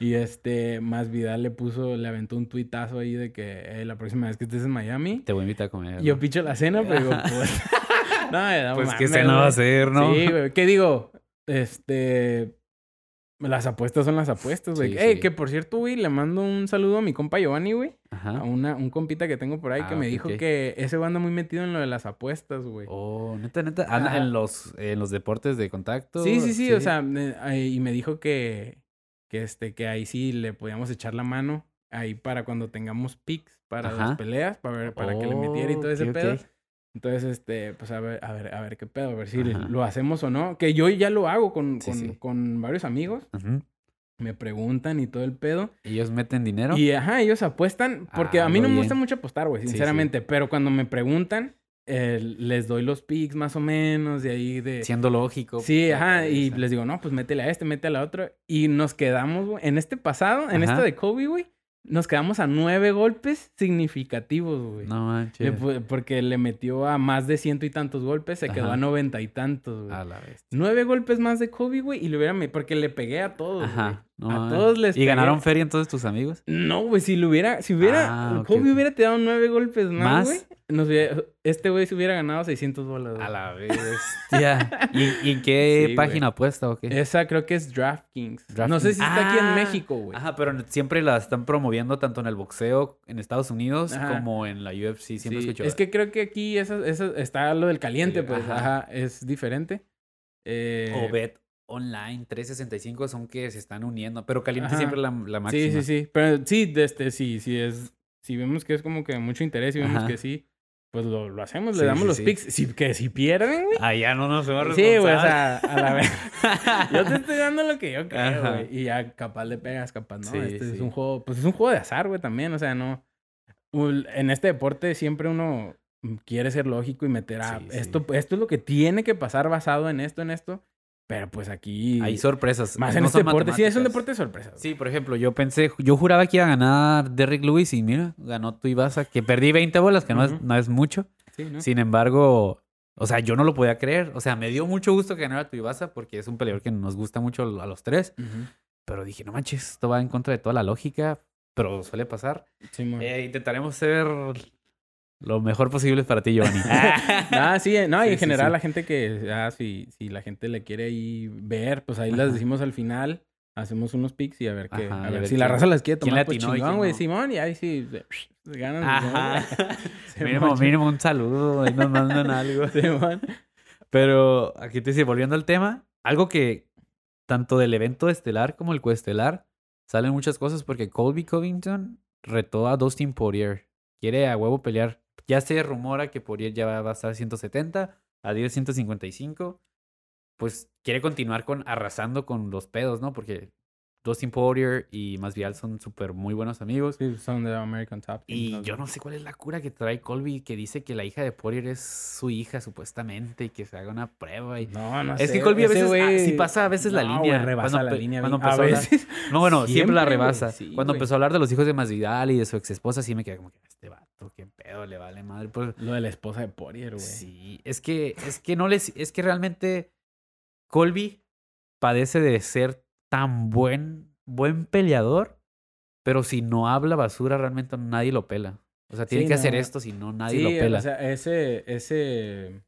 Y este, más Vidal le puso, le aventó un tuitazo ahí de que "Eh, la próxima vez que estés en Miami, Te voy a invitar a comer. yo ¿no? picho la cena, pero digo, pues. no, no Pues qué cena va a ser, ¿no? Sí, güey. ¿Qué digo? Este. Las apuestas son las apuestas, güey. Sí, Ey, sí. que por cierto, güey, le mando un saludo a mi compa Giovanni, güey. A Ajá. una, un compita que tengo por ahí Ah, que me dijo que ese güey anda muy metido en lo de las apuestas, güey. Oh, neta, neta. Anda en los, en los deportes de contacto. Sí, sí, sí, o sea, ahí- y me dijo que, que, este, que ahí sí le podíamos echar la mano ahí para cuando tengamos picks para las peleas, para, ver, para que le metiera y todo ese Ok, ok. pedo. Entonces, este, pues a ver, a ver, a ver qué pedo, a ver si Ajá. lo hacemos o no. Que yo ya lo hago con, Sí, con, sí. con varios amigos. Me preguntan y todo el pedo. Ellos meten dinero. Y ajá, ellos apuestan, porque Ah, a mí no me gusta mucho apostar, güey, Sí, sí. sinceramente. Pero cuando me preguntan, eh, les doy los picks más o menos, de ahí de... Siendo lógico. Sí, la ajá, y les digo, no, pues métele a este, métele a otro. Y nos quedamos, güey, en este pasado, en esta Ajá. de Kobe, güey, nos quedamos a nueve golpes significativos, güey. No manches. porque le metió a más de ciento y tantos golpes, se quedó Ajá. a noventa y tantos, güey. A la vez. Nueve golpes más de Kobe, güey, y le hubiera... Porque le pegué a todos, güey. No a todos les ¿Y ganaron feria entonces tus amigos? No, güey, si lo hubiera, si hubiera, Ah, Kobe hubiera tirado nueve golpes más, güey, nos hubiera- este güey se hubiera ganado 600 bolas. A la vez. Ya. ¿Y, y en qué Sí, página apuesta o qué? Esa creo que es DraftKings. No sé si está aquí en Ah, México, güey. Ajá, pero siempre la están promoviendo tanto en el boxeo en Estados Unidos Ajá. como en la UFC. Siempre Sí, escucho. Es que creo que aquí esa, esa- está lo del caliente, Sí, pues, ajá. ajá. es diferente. Eh, O Bet Online 365 son que se están uniendo. Pero caliente Ajá. siempre la, la máxima. sí, sí, sí. Pero sí, este, sí, sí es. Si vemos que es como que mucho interés y vemos Ajá. que sí, pues lo, lo hacemos, le damos sí, los sí. picks. Si, que si pierden, güey. Ah, ya no nos vemos Sí, güey, o sea, a la vez. Yo te estoy dando lo que yo creo, güey. Y ya capaz le pegas, capaz no. Este es un juego, pues es un juego de azar, güey, también. O sea, no. En este deporte siempre uno quiere ser lógico y meter a esto, esto es lo que tiene que pasar basado en esto, en esto. Pero pues aquí. Hay sorpresas. Más no en este deporte. Sí, es un deporte de sorpresa. güey. Sí, por ejemplo, yo pensé, yo juraba que iba a ganar Derrick Lewis y mira, ganó tu Ibasa, que perdí 20 bolas, que no, es, no es mucho. Sí, ¿no? Sin embargo, o sea, yo no lo podía creer. O sea, me dio mucho gusto que ganara tu Ibasa porque es un peleador que nos gusta mucho a los tres. Pero dije, no manches, esto va en contra de toda la lógica, pero suele pasar. Simón. Eh, intentaremos ser lo mejor posible para ti, Giovanni. Ah, sí, eh, no, y en sí, general sí. la gente que, ah, si, si la gente le quiere ahí ver, pues ahí las decimos al final, hacemos unos picks y a ver qué, Ajá, a y a ver, ver si la raza las quiere tomar, pues chingón, güey, no. Simón, y ahí sí, se- ganan. Ajá. Se mínimo, mínimo un saludo, ahí nos mandan algo. Simón. Pero aquí te dice, volviendo al tema, algo que tanto del evento estelar como el coestelar salen muchas cosas porque Colby Covington retó a Dustin Poirier. Quiere a huevo pelear. Ya se rumora que Poirier ya va a estar a 170, a 10 155. Pues quiere continuar con arrasando con los pedos, ¿no? Porque Dustin Poirier y Masvidal son súper muy buenos amigos. Sí, son de American Top. Team, Y yo no sé cuál es la cura que trae Colby, que dice que la hija de Poirier es su hija supuestamente y que se haga una prueba. Y... No, no Es sé, que Colby a veces, ah, sí pasa a veces la línea. güey, rebasa Cuando la línea. cuando empezó a a hablar- veces. No, bueno, siempre, la Siempre, rebasa. sí, Cuando empezó a hablar de los hijos de Masvidal y de su ex esposa, sí me quedé como que este qué pedo, le vale madre. Pues, Lo de la esposa de Poirier, güey. sí, es que, es que no les, es que realmente Colby padece de ser tan buen, buen peleador, pero si no habla basura, realmente nadie lo pela. O sea, tiene Sí, que hacer esto, si no, nadie sí, lo pela. o sea, ese, ese,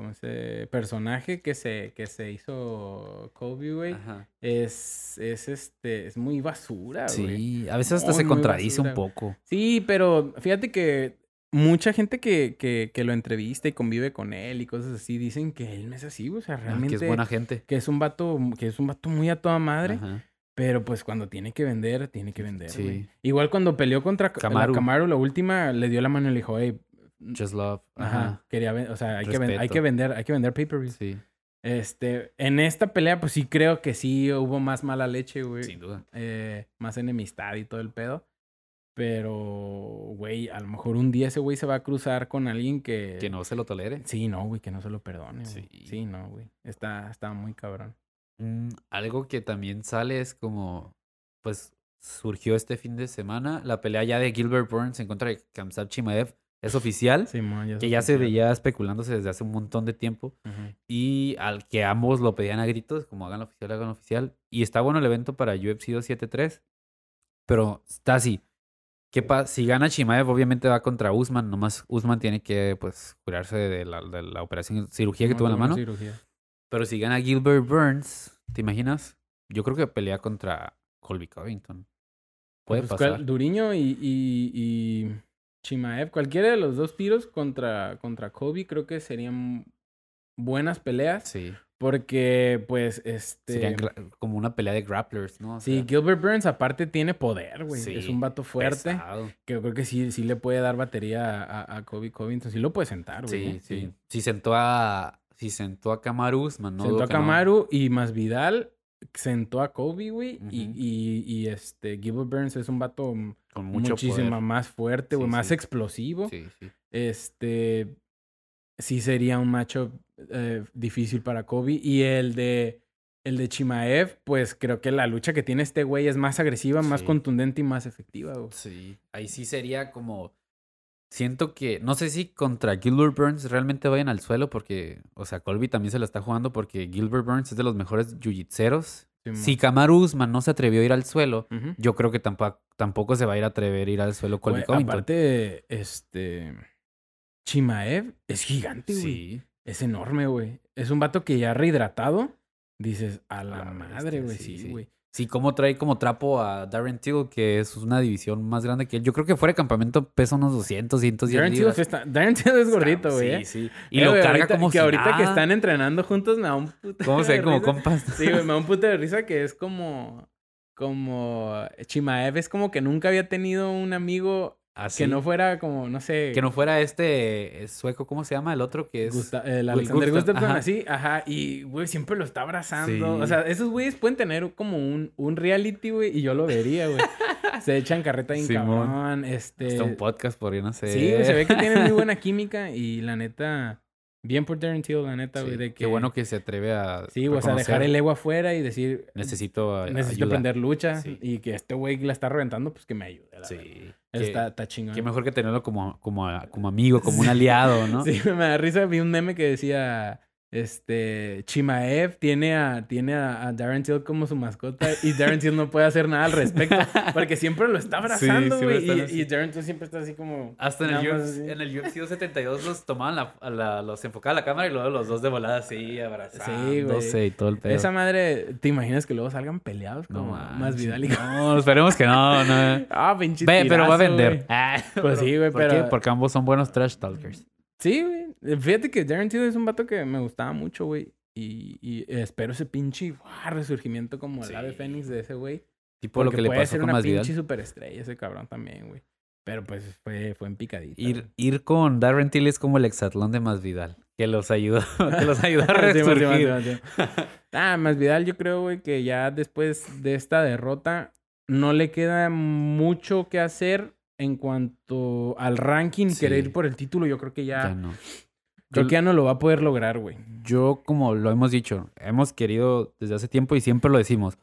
como ese personaje que se, que se hizo Kobe, güey, es, es este, es muy basura, güey. Sí, a veces hasta Muy, se contradice un poco. Sí, pero fíjate que mucha gente que, que, que lo entrevista y convive con él y cosas así, dicen que él no es así, o sea, Ah, realmente que es buena gente. que es un vato, que es un vato muy a toda madre. Ajá. Pero pues cuando tiene que vender, tiene que vender, Sí. Igual cuando peleó contra. Camaro. Camaro, la última, le dio la mano y le dijo, hey, Just love. ajá, Ajá. quería o sea, hay que, hay vender, hay que vender pay-per-view. Sí, Este, en esta pelea, pues sí creo que sí hubo más mala leche, güey. sin duda. Eh, más enemistad y todo el pedo. Pero, güey, a lo mejor un día ese güey se va a cruzar con alguien que... Que no se lo tolere. Sí, no, güey, que no se lo perdone, güey. Sí. Sí, no, güey. Está, está muy cabrón. Mm, algo que también sale es como, pues surgió este fin de semana la pelea ya de Gilbert Burns en contra de Kamsat Chimaev. Es oficial. Simón, ya que ya se veía especulándose desde hace un montón de tiempo. Y al que ambos lo pedían a gritos, como hagan oficial, hagan oficial. Y está bueno el evento para UFC 273. Pero está así. ¿Qué pasa? Si gana Chimaev, obviamente va contra Usman. Nomás Usman tiene que, pues, curarse de la, de la operación, cirugía que tuvo en la mano. cirugía. Pero si gana Gilbert Burns, ¿te imaginas? Yo creo que pelea contra Colby Covington. Puede Pues, pasar. Duriño y, y, y Chimaev, cualquiera de los dos tiros contra, contra Kobe, creo que serían buenas peleas. Sí. Porque, pues, este. Sería gra- como una pelea de grapplers, ¿no? O Sí, sea, Gilbert Burns aparte tiene poder, güey. Sí, es un vato fuerte. pesado. Que yo creo que sí, sí le puede dar batería a, a, Kobe Covington. Sí lo puede sentar, güey. Sí, sí. Si sentó a. Si sentó a Kamaru Usman, no Sentó a no. Kamaru y más Vidal sentó a Kobe, güey. y, y, y este, Gilbert Burns es un vato Con mucho muchísimo poder. más fuerte, güey. Sí, más sí. explosivo. Sí, sí. Este. Sí sería un matchup eh, difícil para Kobe. Y el de. El de Chimaev, pues creo que la lucha que tiene este güey es más agresiva, más contundente y más efectiva, güey. Sí. Ahí sí sería como. Siento que. No sé si contra Gilbert Burns realmente vayan al suelo, porque. O sea, Colby también se la está jugando porque Gilbert Burns es de los mejores jiu-jitseros. Si Kamaru Usman no se atrevió a ir al suelo, yo creo que tampoco, tampoco se va a ir a atrever a ir al suelo Colby Güey, Covington. aparte, este. Chimaev es gigante, güey. sí. Es enorme, güey. Es un vato que ya rehidratado. Dices, a la, la madre, güey. sí, Sí, sí. Sí, como trae como trapo a Darren Till, que es una división más grande que él. Yo creo que fuera de campamento pesa unos 200, 110 Darren Till libras. está- Darren Till es gordito, güey. Sí, eh. sí. Y Eh, lo carga ahorita- como que si ahorita que están entrenando juntos me da un puto ¿Cómo se ven como compas? Sí, güey, me da un puto de risa que es como como Chimaev es como que nunca había tenido un amigo Así. que no fuera como no sé, Que no fuera este eh, sueco, ¿cómo se llama? El otro que es... Gusta- el Alexander Gustafsson, ajá. así, ajá, y güey siempre lo está abrazando. Sí. O sea, esos güeyes pueden tener como un, un reality, güey, y yo lo vería, güey. Se echan carreta Simón. cabrón, este Hasta un podcast podría no sé. Sí, se ve que tienen muy buena química y la neta bien por Darren Till, la neta, güey, Sí, de que Qué bueno que se atreve a Sí, o sea, dejar el ego afuera y decir Necesito necesito ayuda. aprender lucha Sí. y que este güey la está reventando, pues que me ayude. la. Sí. Está, está chingón. qué mejor que tenerlo como, como, como amigo, como un aliado, ¿no? Sí, me da risa. Vi un meme que decía, este, Chimaev tiene a, tiene a, a Darren Till como su mascota y Darren Till no puede hacer nada al respecto porque siempre lo está abrazando, güey. y, Darren Till siempre está así como... Hasta en el, más UFC, en el UFC 272 los tomaban, la, a la- los enfocaba la cámara y luego los dos de volada así, abrazándose y todo el pedo. Esa madre, ¿te imaginas que luego salgan peleados No como más manches. Vidal y... No, esperemos que no, no. Ah, pinche Ve, pero va a vender. güey. Ah, Pues sí, güey, ¿por qué? pero- Porque ambos son buenos trash talkers. Sí, güey. Fíjate que Darren Till es un vato que me gustaba mucho, güey. Y, y espero ese pinche ¡guau! resurgimiento como el ave Sí. fénix de ese güey. Tipo lo que le puede pasó ser con una Masvidal. pinche superestrella ese cabrón también, güey. Pero pues fue, fue en picadita. Ir, güey. ir con Darren Till es como el exatlón de Masvidal. Que los ayudó, que los ayudó a resurgir. sí, sí. Ah, más Vidal, yo creo, güey, que ya después de esta derrota no le queda mucho que hacer en cuanto al ranking, Sí. querer ir por el título. Yo creo que ya, Ya no. Creo Yo- que ya no lo va a poder lograr, güey. Yo, como lo hemos dicho, hemos querido desde hace tiempo y siempre lo decimos.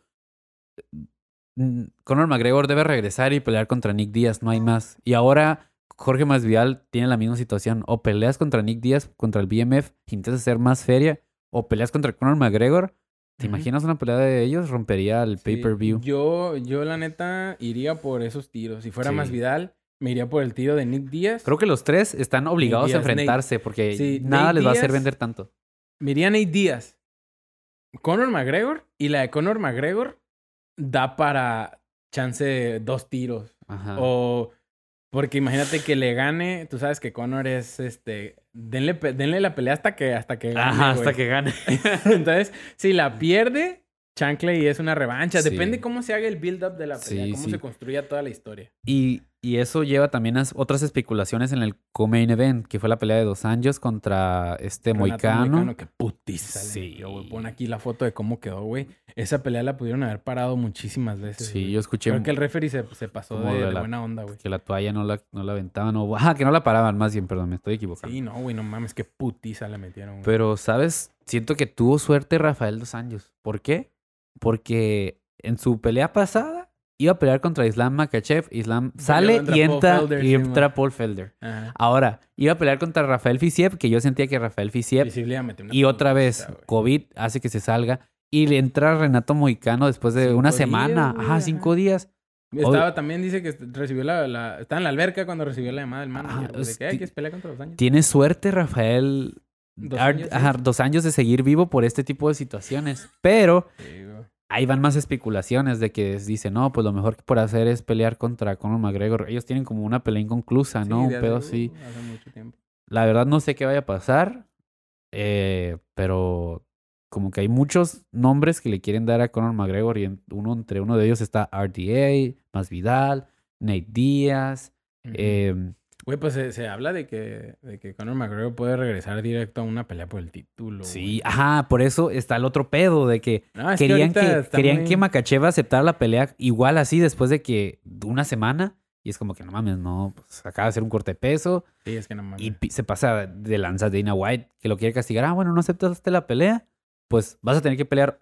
mm, Conor McGregor debe regresar y pelear contra Nick Díaz, no hay más. Y ahora Jorge Masvidal tiene la misma situación. O peleas contra Nick Díaz, contra el BMF, intentas ser más feria, o peleas contra Conor McGregor. ¿Te imaginas una pelea de ellos? Rompería el Sí, pay-per-view. Yo, yo la neta iría por esos tiros. Si fuera Sí. más Vidal, me iría por el tiro de Nick Díaz. Creo que los tres están obligados a Nate- enfrentarse porque Sí, nada Nate les va a hacer vender tanto. Me iría Nate Díaz. Conor McGregor. Y la de Conor McGregor da para chance de dos tiros. Ajá. O porque imagínate que le gane. Tú sabes que Conor es este. Denle, denle la pelea hasta que, hasta que gane. Ajá, hasta que gane. Entonces, si la pierde, Chanclay es una revancha. Sí. Depende cómo se haga el build-up de la pelea, Sí, cómo sí. se construya toda la historia. Y, y eso lleva también a otras especulaciones en el co-main event, que fue la pelea de dos años contra este Renato Moicano. que putiza Sí. güey. Pon aquí la foto de cómo quedó, güey. Esa pelea la pudieron haber parado muchísimas veces. Sí, güey. yo escuché Creo que el referee se, se pasó de, la- buena onda, güey. que la toalla no la, no la aventaban. O, ajá, que no la paraban, más bien, perdón, me estoy equivocando. Sí, no, güey, no mames, qué putiza le metieron, güey. Pero, ¿sabes? Siento que tuvo suerte Rafael dos años. ¿Por qué? Porque en su pelea pasada iba a pelear contra Islam Makachev. Islam sale y entra, Felder, y entra. Paul Felder. Ajá. Ahora, iba a pelear contra Rafael Fisiev, que yo sentía que Rafael Fisiev. Y otra vez. COVID hace que se salga. Y le entra Renato Mohicano después de Cinco una semana. Ajá, ajá. cinco días. Estaba también, dice que recibió la, la... Estaba en la alberca cuando recibió la llamada del Ah, manager. güey, de es- que pelear contra los años. Tiene suerte, Rafael. Dos Ar- años, dos de seguir vivo por este tipo de situaciones. Pero Sí, ahí van más especulaciones de que dicen, no, pues lo mejor que por hacer es pelear contra Conor McGregor. Ellos tienen como una pelea inconclusa, ¿no? Sí, Un pedo así. Hace mucho tiempo. La verdad no sé qué vaya a pasar, eh, pero como que hay muchos nombres que le quieren dar a Conor McGregor y en- uno entre uno de ellos está RDA, Masvidal, Nate Díaz. Eh, Güey, pues se, se habla de que, de que Conor McGregor puede regresar directo a una pelea por el título. sí, ajá, por eso está el otro pedo de que No, que querían que, está querían muy- que Makachev aceptara la pelea igual así después de que una semana. Y es como que no mames, no, pues acaba de hacer un corte de peso. Sí, es que no mames. Y se pasa de lanza Dana White, que lo quiere castigar. Ah, bueno, no aceptaste la pelea. Pues vas a tener que pelear.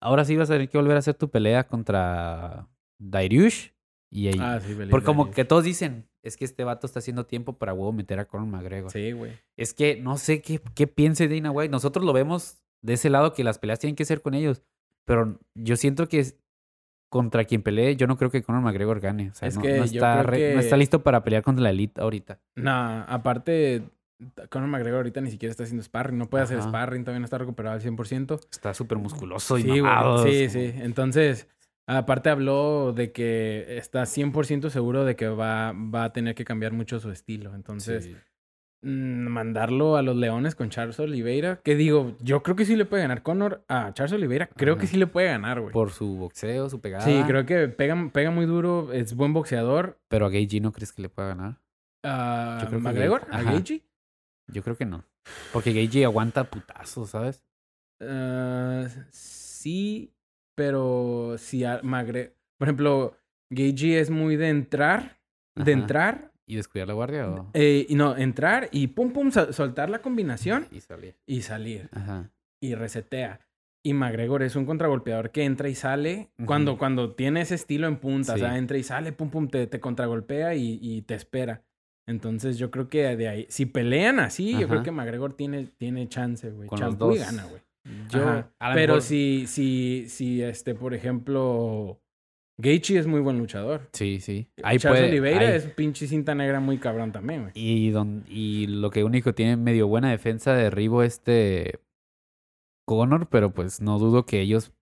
Ahora sí vas a tener que volver a hacer tu pelea contra Dariush. Y ahí. Ah, sí, porque como que todos dicen, es que este vato está haciendo tiempo para huevo meter a Conor McGregor. Sí, güey. Es que no sé qué, qué piense Dana White. Nosotros lo vemos de ese lado que las peleas tienen que ser con ellos. Pero yo siento que contra quien pelee, yo no creo que Conor McGregor gane. O sea, Es no, que no yo está no está listo para pelear contra la elite ahorita. No, aparte, Conor McGregor ahorita ni siquiera está haciendo sparring. No puede hacer sparring, todavía no está recuperado al 100%. Está súper musculoso y Sí, mamado. Sí, sí. Entonces, aparte habló de que está 100% seguro de que va, va a tener que cambiar mucho su estilo. Entonces, Sí. mm, mandarlo a los Leones con Charles Oliveira, que digo, yo creo que sí le puede ganar Conor a Charles Oliveira. Creo Ajá. que sí le puede ganar, güey. Por su boxeo, su pegada. Sí, creo que pega, pega muy duro, es buen boxeador. Pero a Gage no crees que le pueda ganar. Ah, Yo creo ¿McGregor? ¿A. Gaethje? Yo creo que no. Porque Gage aguanta putazos, ¿sabes? Ah, sí, pero si Magre... Por ejemplo, Gagey es muy de entrar, de entrar, ¿Y descuidar la guardia o...? eh, no, entrar y pum pum sol- soltar la combinación Y salir. y salir Ajá. y resetea. Y McGregor es un contragolpeador que entra y sale cuando, cuando tiene ese estilo en punta. O sea, entra y sale, pum pum, te, te contragolpea y, y te espera. Entonces yo creo que de ahí, si pelean así, yo creo que McGregor tiene, tiene chance, güey. Chance y gana, güey. Yo, Ajá. Pero mejor- si, si, si, este, por ejemplo, Gaethje es muy buen luchador. Sí, sí. Ahí Charles puede... Oliveira ahí- es pinche cinta negra muy cabrón también, güey. Y, don, y lo que único tiene medio buena defensa de derribo este... Conor, pero pues no dudo que ellos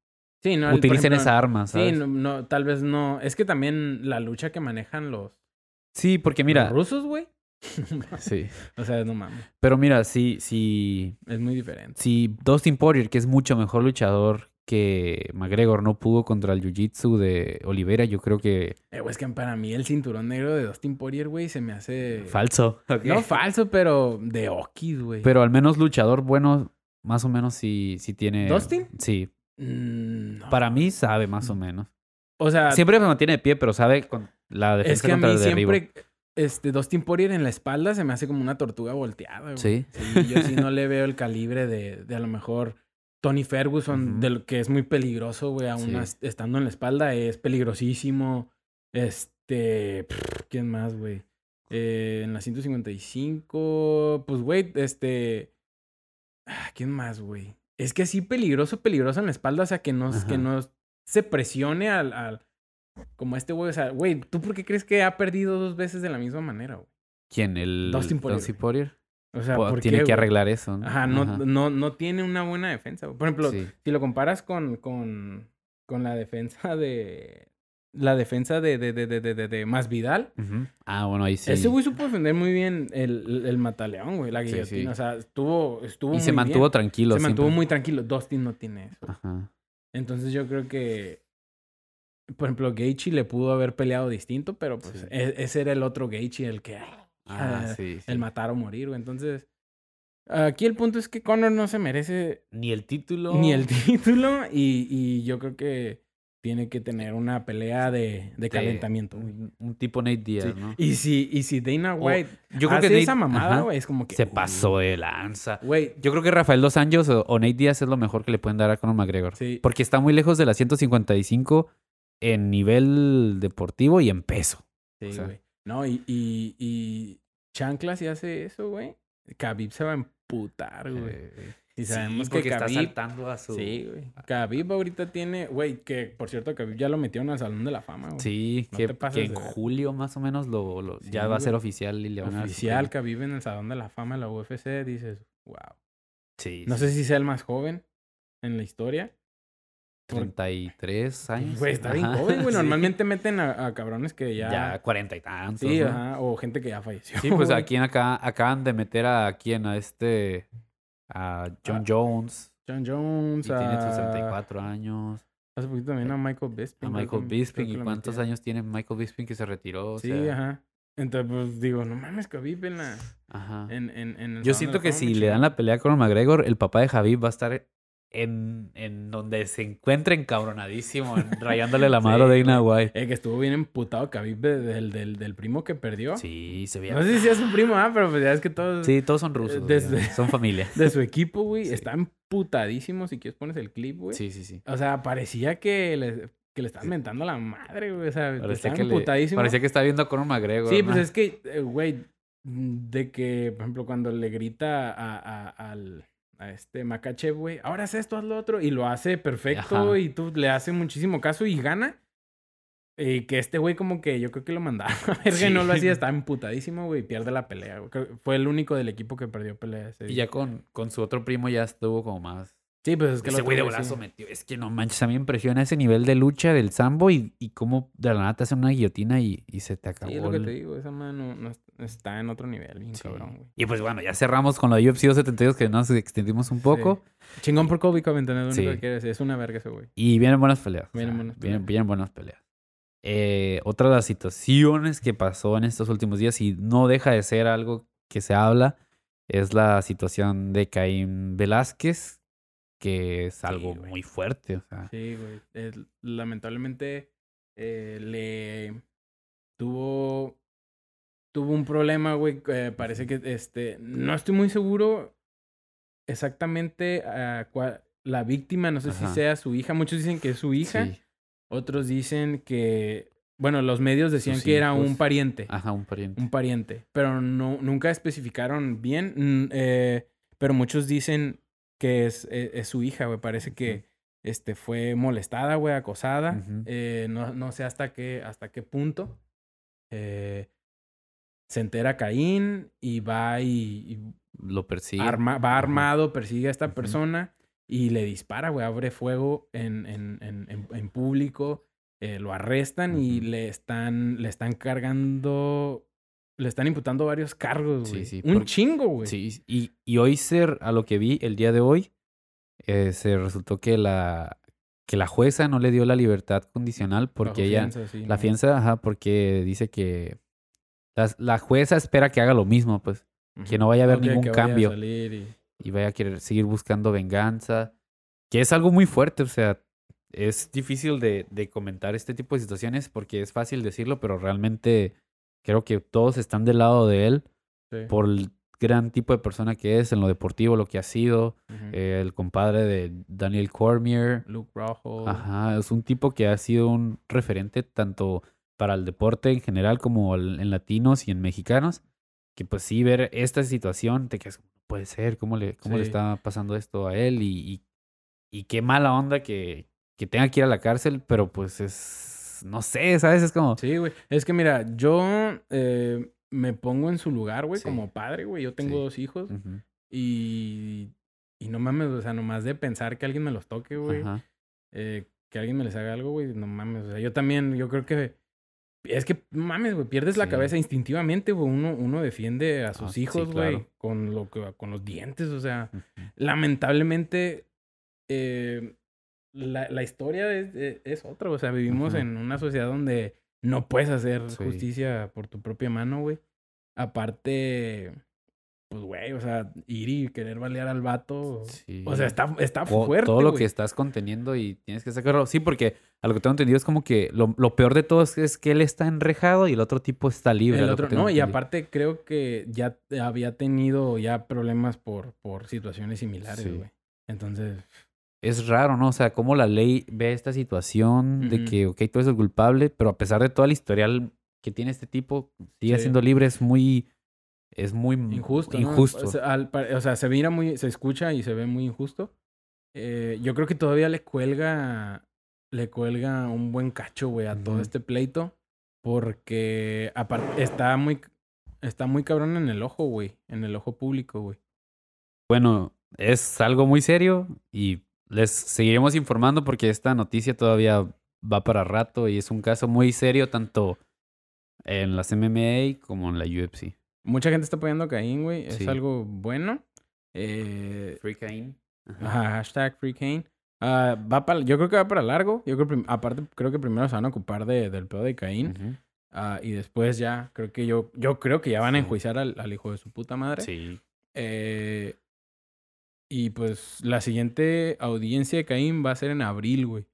Sí, no, utilicen ejemplo, esa arma, Sí, no, tal vez no. Es que también la lucha que manejan los, Sí, porque mira... los rusos, güey. Sí. o sea, no mames. Pero mira, si, si, Es muy diferente. si Dustin Poirier, que es mucho mejor luchador que McGregor, no pudo contra el Jiu-Jitsu de Oliveira, yo creo que... Eh, güey, es que para mí el cinturón negro de Dustin Poirier, güey, se me hace... Falso. No falso, pero de Okis, güey. Pero al menos luchador bueno, más o menos sí, sí tiene... ¿Dustin? Sí. Mm, no. Para mí sabe más o menos. O sea, Siempre se mantiene de pie, pero sabe con la defensa es que a contra mí el derribo. siempre... Este, Dustin Poirier en la espalda se me hace como una tortuga volteada, güey. Sí. Sí, yo sí no le veo el calibre de, de a lo mejor Tony Ferguson, Ujú. del que es muy peligroso, güey, aún Sí. estando en la espalda, es peligrosísimo. Este, ¿quién más, güey? Eh, en la 155, pues, güey, este, ah, ¿quién más, güey? Es que así peligroso, peligroso en la espalda, o sea, que no, que no se presione al, al, como este güey, o sea, güey, ¿tú por qué crees que ha perdido dos veces de la misma manera, güey? ¿Quién? ¿El Dustin Poirier, Dustin. Poirier? O sea, ¿por Tiene qué, que arreglar eso, ¿no? Ajá, no, Ajá. No, no tiene una buena defensa. güey. Por ejemplo, Sí. si lo comparas con, con, con la defensa de. La defensa de, de, de, de, de, Masvidal. Ujú. Ah, bueno, ahí sí. Ese güey supo defender muy bien el, el, mataleón, güey, la Sí, guillotina. sí. O sea, estuvo, estuvo y se mantuvo bien. tranquilo. Se mantuvo muy tranquilo. Dustin no tiene eso. Ajá. Entonces yo creo que. Por ejemplo, Gaethje le pudo haber peleado distinto, pero pues Sí. e- ese era el otro Gaethje, el que. Ah, Ah, sí, sí. El matar o morir, güey. Entonces. Aquí el punto es que Conor no se merece Ni el título. ni el título y, y yo creo que tiene que tener una pelea de, de calentamiento. Un, un tipo Nate Diaz, Sí. ¿no? Y si, y si Dana O- White Yo creo hace que Nate- esa mamada, güey, es como que... se uh, pasó de lanza. Güey, Yo creo que Rafael Dos Anjos o, o Nate Díaz es lo mejor que le pueden dar a Conor McGregor. sí. Porque está muy lejos de la 155 en nivel deportivo y en peso. Sí, O sea- güey. No, y, y, y Chancla si hace eso, güey. Khabib se va a emputar, güey. Eh, y sí, sabemos porque que está Khabib... saltando a su... Sí, güey. Khabib ahorita tiene... Güey, que por cierto, Khabib ya lo metieron al Salón de la Fama, güey. Sí, No que, te pases que en de julio más o menos lo, lo- Sí, ya va a ser oficial y le van a Oficial, premio. Khabib en el Salón de la Fama de la UFC. Dices, wow. Sí, No sé si sea el más joven en la historia. Por- 33 años. Güey, está bien joven, güey. sí. Normalmente meten a, a cabrones que ya... Ya 40 y tantos. sí, ¿no? ajá. O gente que ya falleció. Sí, pues aquí acá acaban de meter a quién, a este, a John Ah, Jones. John Jones. Y tiene a- 64 años. Hace poquito también a Michael Bisping. A Michael que- Bisping. que ¿Y cuántos años tiene Michael Bisping que se retiró? O Sí, sea, ajá. Entonces, pues digo, no mames, Khabib en la... ajá. En, en, en el Yo siento que si le dan la pelea con McGregor, el papá de Javid va a estar en, en donde se encuentra encabronadísimo, en- rayándole la madre Sí, a Dana White. Eh, que estuvo bien emputado Khabib de- del, del, del primo que perdió. Sí, se veía. No sé si es su primo, ah, pero pues ya es que todos Sí, todos son rusos. Son familia. de su equipo, güey, Sí. están emputadísimos. Si quieres pones el clip, güey. Sí, sí, sí. O sea, parecía que le, que le estaban mentando la madre, güey. O sea, Parecía que, le- emputadísimos. parecía que está viendo con un McGregor. Sí, ¿no? pues es que, eh, güey, de que, por ejemplo, cuando le grita a, a, al, a este Makachev, güey, ahora haz esto, haz lo otro, y lo hace perfecto, Ajá. y tú le haces muchísimo caso y gana. Y que este güey como que yo creo que lo mandaba a verga no lo hacía, estaba emputadísimo, güey, pierde la pelea, güey. Fue el único del equipo que perdió pelea ese Y día. ya con, con su otro primo ya estuvo como más. Sí, pues es que Ese güey de brazo sí. metió. Es que no manches, a mí me impresiona ese nivel de lucha del sambo y, y cómo de la nada te hacen una guillotina y, y se te acabó. Sí, es lo que el- te digo, esa mano no, es- está en otro nivel, bien Sí. cabrón, güey. Y pues bueno, ya cerramos con la UFC 272 que nos extendimos un poco. Chingón por Kobe Covington, es lo único que quiere decir. Es una verga ese güey. Y vienen buenas peleas. o Vienen sea, buenas vienen- peleas. vienen buenas peleas. Eh, otra de las situaciones que pasó en estos últimos días y no deja de ser algo que se habla es la situación de Caín Velázquez, que es algo muy fuerte. O sea, Sí, güey. Lamentablemente eh, le tuvo tuvo un problema, güey. eh, parece que este no estoy muy seguro exactamente a cua- la víctima, no sé si sea su hija. Muchos dicen que es su hija, sí. otros dicen que bueno, los medios decían Sus que era un pariente, Ajá, un pariente. un pariente, pero no nunca especificaron bien, mm, eh, pero muchos dicen que es, es, es su hija, güey. Parece que este, fue molestada, güey, acosada. Eh, no, no sé hasta qué, hasta qué punto. Eh, se entera Caín y va y, y Lo persigue. arma- va armado, persigue a esta persona y le dispara, güey, abre fuego en, en, en, en, en público. eh, lo arrestan y le están, le están cargando, le están imputando varios cargos, Sí, güey. sí, Un porque- chingo, güey. Sí, y, y hoy ser, a lo que vi el día de hoy, eh, se resultó que la, que la jueza no le dio la libertad condicional porque Bajo ella, fianza, sí, la ¿no? fianza, ajá, porque dice que las- la jueza espera que haga lo mismo, pues, que no vaya a haber ningún que vaya a cambio. salir y- y vaya a querer seguir buscando venganza, que es algo muy fuerte, o sea, es difícil de, de comentar este tipo de situaciones porque es fácil decirlo, pero realmente creo que todos están del lado de él sí. por el gran tipo de persona que es en lo deportivo, lo que ha sido, eh, el compadre de Daniel Cormier. Luke Rojo. Ajá, es un tipo que ha sido un referente tanto para el deporte en general como en latinos y en mexicanos. Que pues sí, ver esta situación, te quedas, "No puede ser, ¿cómo le, cómo le está pasando esto a él? Y, y, y qué mala onda que, que tenga que ir a la cárcel, pero pues es, no sé, ¿sabes? Es como, Sí, güey. Es que mira, yo eh, me pongo en su lugar, güey, Sí. como padre, güey. Yo tengo Sí. dos hijos y, y no mames, o sea, nomás de pensar que alguien me los toque, güey. eh, que alguien me les haga algo, güey, no mames. O sea, yo también, yo creo que... Es que, no mames, güey, pierdes la cabeza instintivamente, güey. Uno, uno defiende a sus Ah, sí, hijos, güey, claro. con, lo que, con los dientes, o sea... lamentablemente eh, la, la historia es, es- es otra. O sea, vivimos en una sociedad donde no puedes hacer Sí. justicia por tu propia mano, güey. Aparte, pues, güey, o sea, ir y querer balear al vato. Sí. O sea, está, está fuerte. todo lo güey. que estás conteniendo y tienes que sacarlo. Sí, porque a lo que tengo entendido es como que lo, lo peor de todo es, es que él está enrejado y el otro tipo está libre. El otro, no, y aparte creo que ya había tenido ya problemas por, por situaciones similares, Sí. güey. Entonces, es raro, ¿no? O sea, cómo la ley ve esta situación de que, ok, tú eres el culpable, pero a pesar de todo el historial que tiene este tipo, sigue Sí. siendo libre, es muy, es muy Injusto. ¿no? injusto. O sea, al pa- o sea, se mira muy, se escucha y se ve muy injusto. Eh, yo creo que todavía le cuelga, le cuelga un buen cacho, güey, a todo Ujú. este pleito. Porque está muy, está muy cabrón en el ojo, güey. En el ojo público, güey. Bueno, es algo muy serio y les seguiremos informando porque esta noticia todavía va para rato y es un caso muy serio tanto en las MMA como en la UFC. Mucha gente está apoyando a Caín, güey. Es Sí. algo bueno. Eh, Free Cain. Ajá, hashtag Free Kane. Ah, va para, yo creo que va para largo. Yo creo, aparte, creo que primero se van a ocupar de, del pedo de Caín. Ah, y después ya, creo que yo, yo creo que ya van a enjuiciar al, al hijo de su puta madre. Sí. Eh, y pues la siguiente audiencia de Caín va a ser en abril, güey.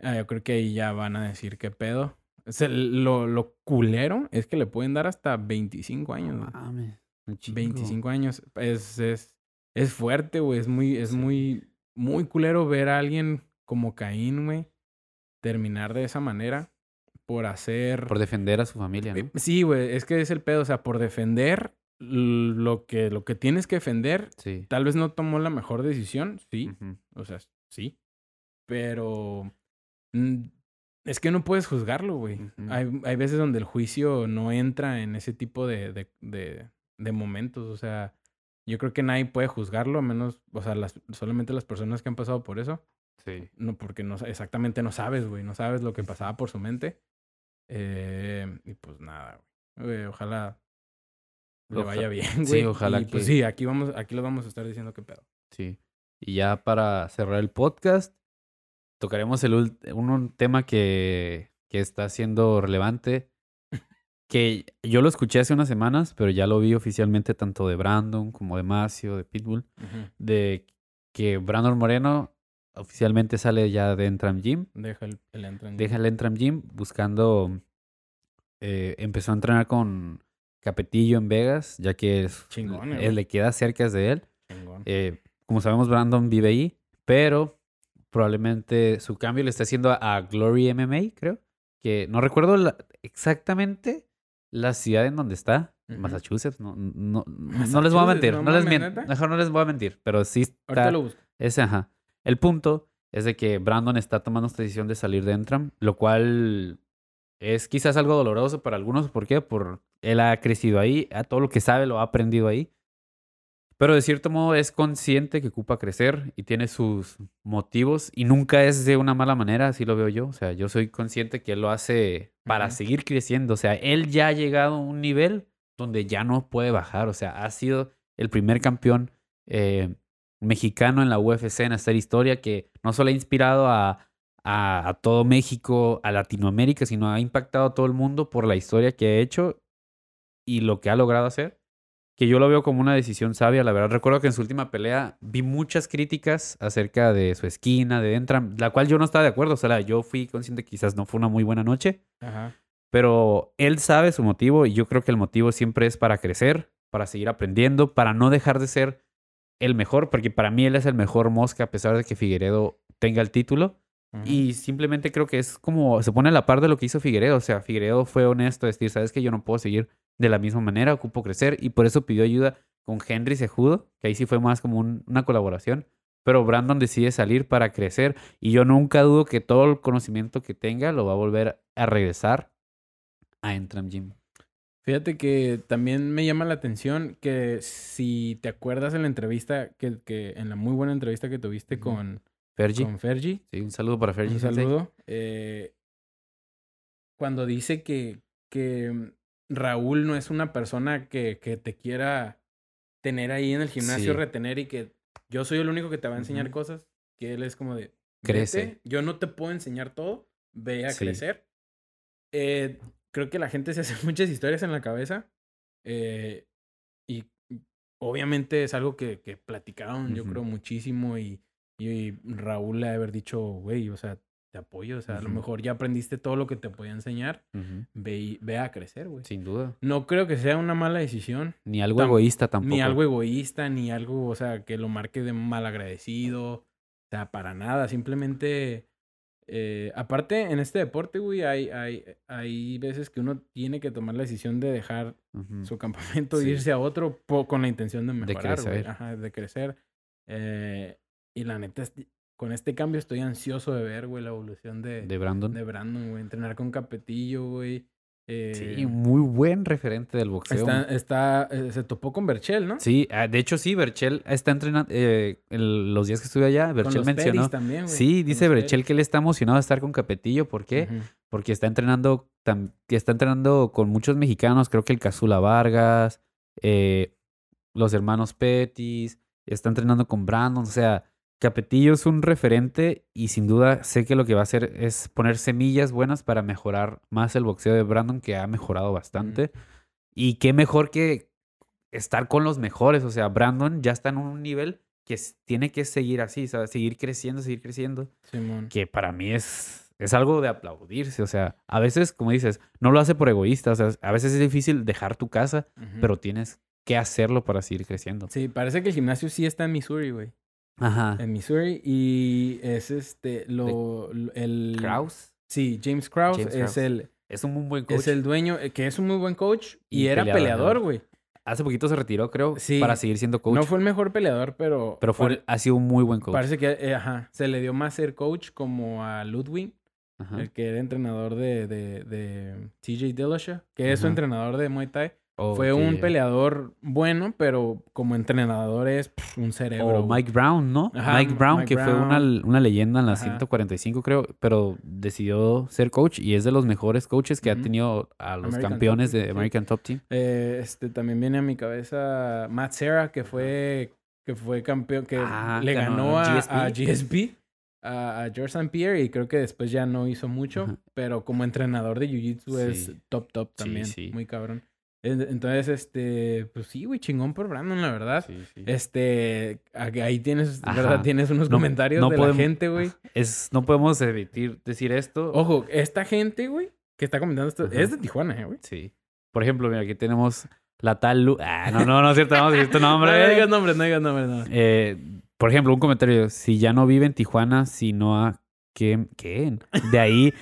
Ah, yo creo que ahí ya van a decir qué pedo. O sea, lo, lo culero es que le pueden dar hasta 25 años. No güey. mames, un chingo. 25 años. Es, es, es fuerte, güey. Es muy, es Sí. muy, muy culero ver a alguien como Caín, güey, terminar de esa manera por hacer. Por defender a su familia, Eh, ¿no? Sí, güey. Es que es el pedo. O sea, por defender lo que, lo que tienes que defender. Sí. Tal vez no tomó la mejor decisión, sí. O sea, sí. Pero. mm, Es que no puedes juzgarlo, güey. Hay, hay veces donde el juicio no entra en ese tipo de, de, de, de momentos. O sea, yo creo que nadie puede juzgarlo, a menos, o sea, las, solamente las personas que han pasado por eso. Sí. No, porque no, exactamente no sabes, güey. No sabes lo que pasaba por su mente. Eh, y pues nada. Güey, Ojalá le vaya bien, sí, güey. ojalá Y, pues que- sí, aquí vamos, aquí lo vamos a estar diciendo qué pedo. Sí. Y ya para cerrar el podcast, tocaremos el un, un tema que, que está siendo relevante. Que yo lo escuché hace unas semanas, pero ya lo vi oficialmente tanto de Brandon como de Macio, de Pitbull, de que Brandon Moreno oficialmente sale ya de Entram Gym. Deja el, el entran- Deja el Entram Gym buscando. eh, empezó a entrenar con Capetillo en Vegas, ya que es, Chingón, él güey. le queda cerca de él. Eh, como sabemos, Brandon vive ahí, pero probablemente su cambio le está haciendo a, a Glory MMA, creo. Que no recuerdo la- exactamente la ciudad en donde está. Massachusetts, no, no, no les voy a mentir, no no, les mames, mien- ¿neta? mejor no les voy a mentir, pero sí está, Ahorita lo busco. ese, ajá. El punto es de que Brandon está tomando esta decisión de salir de Entram, lo cual es quizás algo doloroso para algunos. ¿Por qué? Por él ha crecido ahí, a todo lo que sabe lo ha aprendido ahí. Pero de cierto modo es consciente que ocupa crecer y tiene sus motivos y nunca es de una mala manera, así lo veo yo. O sea, yo soy consciente que él lo hace para seguir creciendo. O sea, él ya ha llegado a un nivel donde ya no puede bajar. O sea, ha sido el primer campeón eh, mexicano en la UFC en hacer historia que no solo ha inspirado a, a, a todo México, a Latinoamérica, sino ha impactado a todo el mundo por la historia que ha hecho y lo que ha logrado hacer. Que yo lo veo como una decisión sabia, la verdad. Recuerdo que en su última pelea vi muchas críticas acerca de su esquina, de Entram, la cual yo no estaba de acuerdo. O sea, yo fui consciente que quizás no fue una muy buena noche. Ajá. Pero él sabe su motivo y yo creo que el motivo siempre es para crecer, para seguir aprendiendo, para no dejar de ser el mejor, porque para mí él es el mejor mosca a pesar de que Figueredo tenga el título. Y simplemente creo que es como se pone a la par de lo que hizo Figueredo. O sea, Figueredo fue honesto, decir, sabes que yo no puedo seguir de la misma manera, ocupo crecer y por eso pidió ayuda con Henry Sejudo, que ahí sí fue más como un- una colaboración. Pero Brandon decide salir para crecer y yo nunca dudo que todo el conocimiento que tenga lo va a volver a regresar a Entram Gym. Fíjate que también me llama la atención que si te acuerdas en la entrevista, que, que en la muy buena entrevista que tuviste con, Fergie. con Fergie, Sí, un saludo para Fergie. un saludo, eh, cuando dice que, que Raúl no es una persona que, que te quiera tener ahí en el gimnasio, Sí. retener y que yo soy el único que te va a enseñar cosas, que él es como de, Crece. "Vete, yo no te puedo enseñar todo, ve a Sí. crecer. Eh, creo que la gente se hace muchas historias en la cabeza eh, y obviamente es algo que, que platicaron, yo creo, muchísimo y, y Raúl le ha de haber dicho, güey, o sea, te apoyo, o sea, a lo mejor ya aprendiste todo lo que te podía enseñar, ve, y- ve a crecer, güey. Sin duda. No creo que sea una mala decisión, Ni algo Tam- egoísta tampoco. ni algo egoísta, ni algo, o sea, que lo marque de malagradecido. sea, para nada. Simplemente. eh, aparte, en este deporte, güey, hay, hay, hay veces que uno tiene que tomar la decisión de dejar su campamento e Sí. irse a otro con la intención de mejorar, güey. crecer. Ajá, de crecer. Eh, y la neta, es- con este cambio estoy ansioso de ver, güey, la evolución de, De Brandon. de Brandon, güey. Entrenar con Capetillo, güey. Eh, Sí, muy buen referente del boxeo. está, está, eh, se topó con Berchel, ¿no? Sí, ah, de hecho sí, Berchel está entrenando, eh, el- los días que estuve allá, con Berchel los mencionó. También. Sí, con dice Berchel que él está emocionado de estar con Capetillo. ¿Por qué? Porque está entrenando, tam- está entrenando con muchos mexicanos, creo que el Cazula Vargas, eh, los hermanos Petis, está entrenando con Brandon, o sea, Capetillo es un referente y sin duda sé que lo que va a hacer es poner semillas buenas para mejorar más el boxeo de Brandon, que ha mejorado bastante. Y qué mejor que estar con los mejores, o sea, Brandon ya está en un nivel que tiene que seguir así, ¿sabes? Seguir creciendo, seguir creciendo Simón. que para mí es, es algo de aplaudirse. O sea, a veces, como dices, no lo hace por egoísta. O sea, a veces es difícil dejar tu casa, pero tienes que hacerlo para seguir creciendo. Sí, parece que el gimnasio sí está en Missouri, güey. Ajá. En Missouri. Y es este, lo, el... Kraus Sí, James Krause James es Krause. el... es un muy buen coach. Es el dueño, eh, que es un muy buen coach y, Y era peleador, güey. Hace poquito se retiró, creo, Sí. para seguir siendo coach. No fue el mejor peleador, pero... pero fue, ha sido un muy buen coach. Parece que, eh, ajá, se le dio más ser coach como a Ludwig, Ajá. el que era entrenador de, de, de TJ Dillashaw, que es su entrenador de Muay Thai. Fue un peleador bueno, pero como entrenador es un cerebro. O güey. Mike Brown, ¿no? Ajá, Mike Brown, Mike que fue una, Brown. una leyenda en la Ajá. 145, creo, pero decidió ser coach y es de los mejores coaches que ha tenido a los American campeones Top de. American Top Team. Eh, este, también viene a mi cabeza Matt Serra, que fue, que fue campeón, que Ah, le ganó ganó a GSP. a GSP, a, a George St. Pierre, y creo que después ya no hizo mucho, Ajá. pero como entrenador de Jiu-Jitsu es top, top Sí, también. sí. Muy cabrón. En- Entonces, este, pues sí, güey, chingón por Brandon, la verdad. Sí, sí. Este, ahí tienes, Ajá. ¿verdad? Tienes unos No- comentarios no de podemos- la gente, güey. Es, no podemos evitar decir esto. Ojo, esta gente, güey, que está comentando esto, Ajá. es de Tijuana, eh, güey. Sí. Por ejemplo, mira, aquí tenemos la tal Lu- Ah, no, no, no es cierto, vamos a decir tu nombre. No digas nombres, no digas nombres, no. Eh, por ejemplo, un comentario. Si ya no vive en Tijuana, si no a... ¿Qué? ¿Qué? De ahí,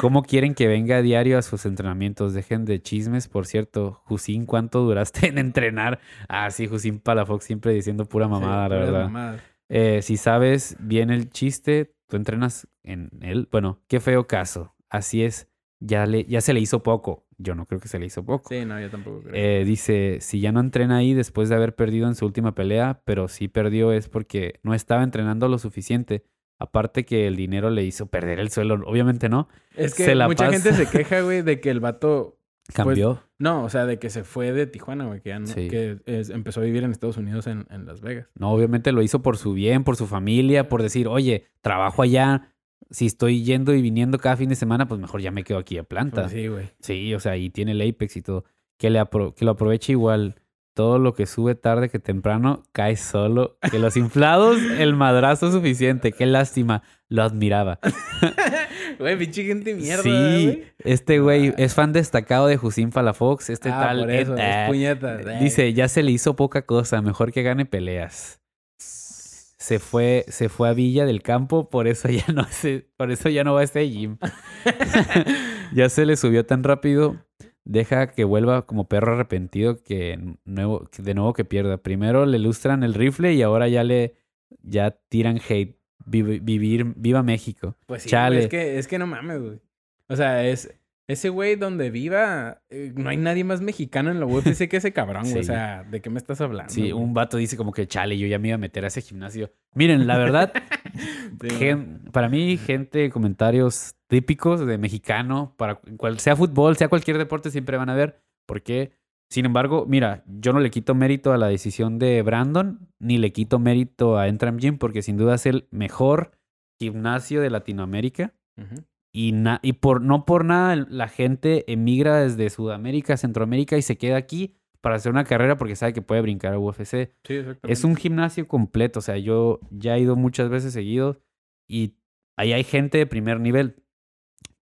¿cómo quieren que venga a diario a sus entrenamientos? Dejen de chismes. Por cierto, Jusín, ¿cuánto duraste en entrenar? Ah, sí, Jusín Palafox siempre diciendo pura mamada, Sí, la puras verdad. mamadas. Eh, si sabes bien el chiste, tú entrenas en él. Bueno, qué feo caso. Así es. Ya, le, ya se le hizo poco. Yo no creo que se le hizo poco. Sí, no, yo tampoco creo. Eh, dice, si ya no entrena ahí después de haber perdido en su última pelea, pero sí perdió es porque no estaba entrenando lo suficiente. Aparte que el dinero le hizo perder el suelo. Obviamente no. es que se la mucha pasa- gente se queja, güey, de que el vato. Cambió. No, o sea, de que se fue de Tijuana, güey, que ya no, Sí. que es- empezó a vivir en Estados Unidos, en, en Las Vegas. No, obviamente lo hizo por su bien, por su familia, por decir, oye, trabajo allá. Si estoy yendo y viniendo cada fin de semana, pues mejor ya me quedo aquí a planta. Pues sí, güey. Sí, o sea, y tiene el Apex y todo. Que, le apro- que lo aproveche igual. Todo lo que sube tarde que temprano cae solo. Que los inflados, el madrazo suficiente. Qué lástima. Lo admiraba. Güey, pinche gente mierda, sí, este güey es fan destacado de Jusín Palafox. Este ah, tal. por eso, es puñetas. eh. Dice, ya se le hizo poca cosa. Mejor que gane peleas. Se fue, se fue a Villa del Campo, por eso ya no se, por eso ya no va a este gym. ya se le subió tan rápido. Deja que vuelva como perro arrepentido que, nuevo, que de nuevo que pierda. Primero le lustran el rifle y ahora ya le ya tiran hate. Vivi- vivir, viva México. Pues sí, Chale. güey, es que, es que no mames, güey. O sea, es... Ese güey donde viva, eh, no hay nadie más mexicano en la UFC que ese cabrón, güey. O sea, ¿de qué me estás hablando? Sí, güey? un vato dice como que chale, yo ya me iba a meter a ese gimnasio. Miren, la verdad, Sí, Gen- para mí, gente, comentarios típicos de mexicano, para cual sea fútbol, sea cualquier deporte, siempre van a ver. Porque, sin embargo, mira, yo no le quito mérito a la decisión de Brandon, ni le quito mérito a Entram Gym, porque sin duda es el mejor gimnasio de Latinoamérica. Y, na- y por, no por nada la gente emigra desde Sudamérica, Centroamérica y se queda aquí para hacer una carrera porque sabe que puede brincar a UFC. Sí. Es un gimnasio completo, o sea, yo ya he ido muchas veces seguido y ahí hay gente de primer nivel,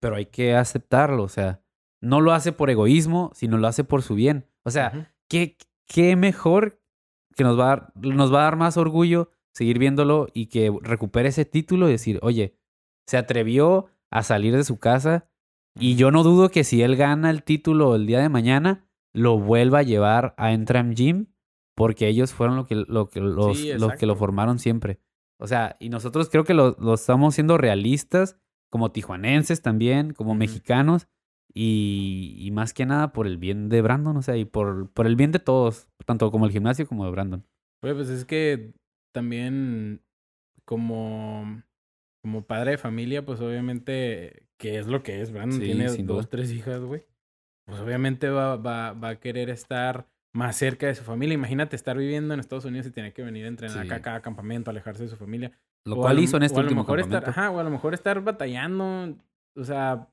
pero hay que aceptarlo, o sea, no lo hace por egoísmo, sino lo hace por su bien. O sea. ¿qué, qué mejor que nos va a dar, nos va a dar más orgullo seguir viéndolo y que recupere ese título y decir, oye, se atrevió a salir de su casa y yo no dudo que si él gana el título el día de mañana, lo vuelva a llevar a Entram Gym porque ellos fueron lo que, lo que, los, Sí, los que lo formaron siempre. O sea, y nosotros creo que lo, lo estamos siendo realistas, como tijuanenses también, como mexicanos, y, y más que nada por el bien de Brandon, o sea, y por, por el bien de todos, tanto como el gimnasio como de Brandon. Pues es que también como, como padre de familia, pues obviamente, que es lo que es, Brandon Sí, tiene dos, duda. tres hijas, güey. Pues obviamente va, va, va a querer estar más cerca de su familia. Imagínate estar viviendo en Estados Unidos y tener que venir a entrenar Sí. acá a cada campamento, alejarse de su familia. Lo O cual hizo en o este a lo mejor estar, ajá, o a lo mejor estar batallando. O sea,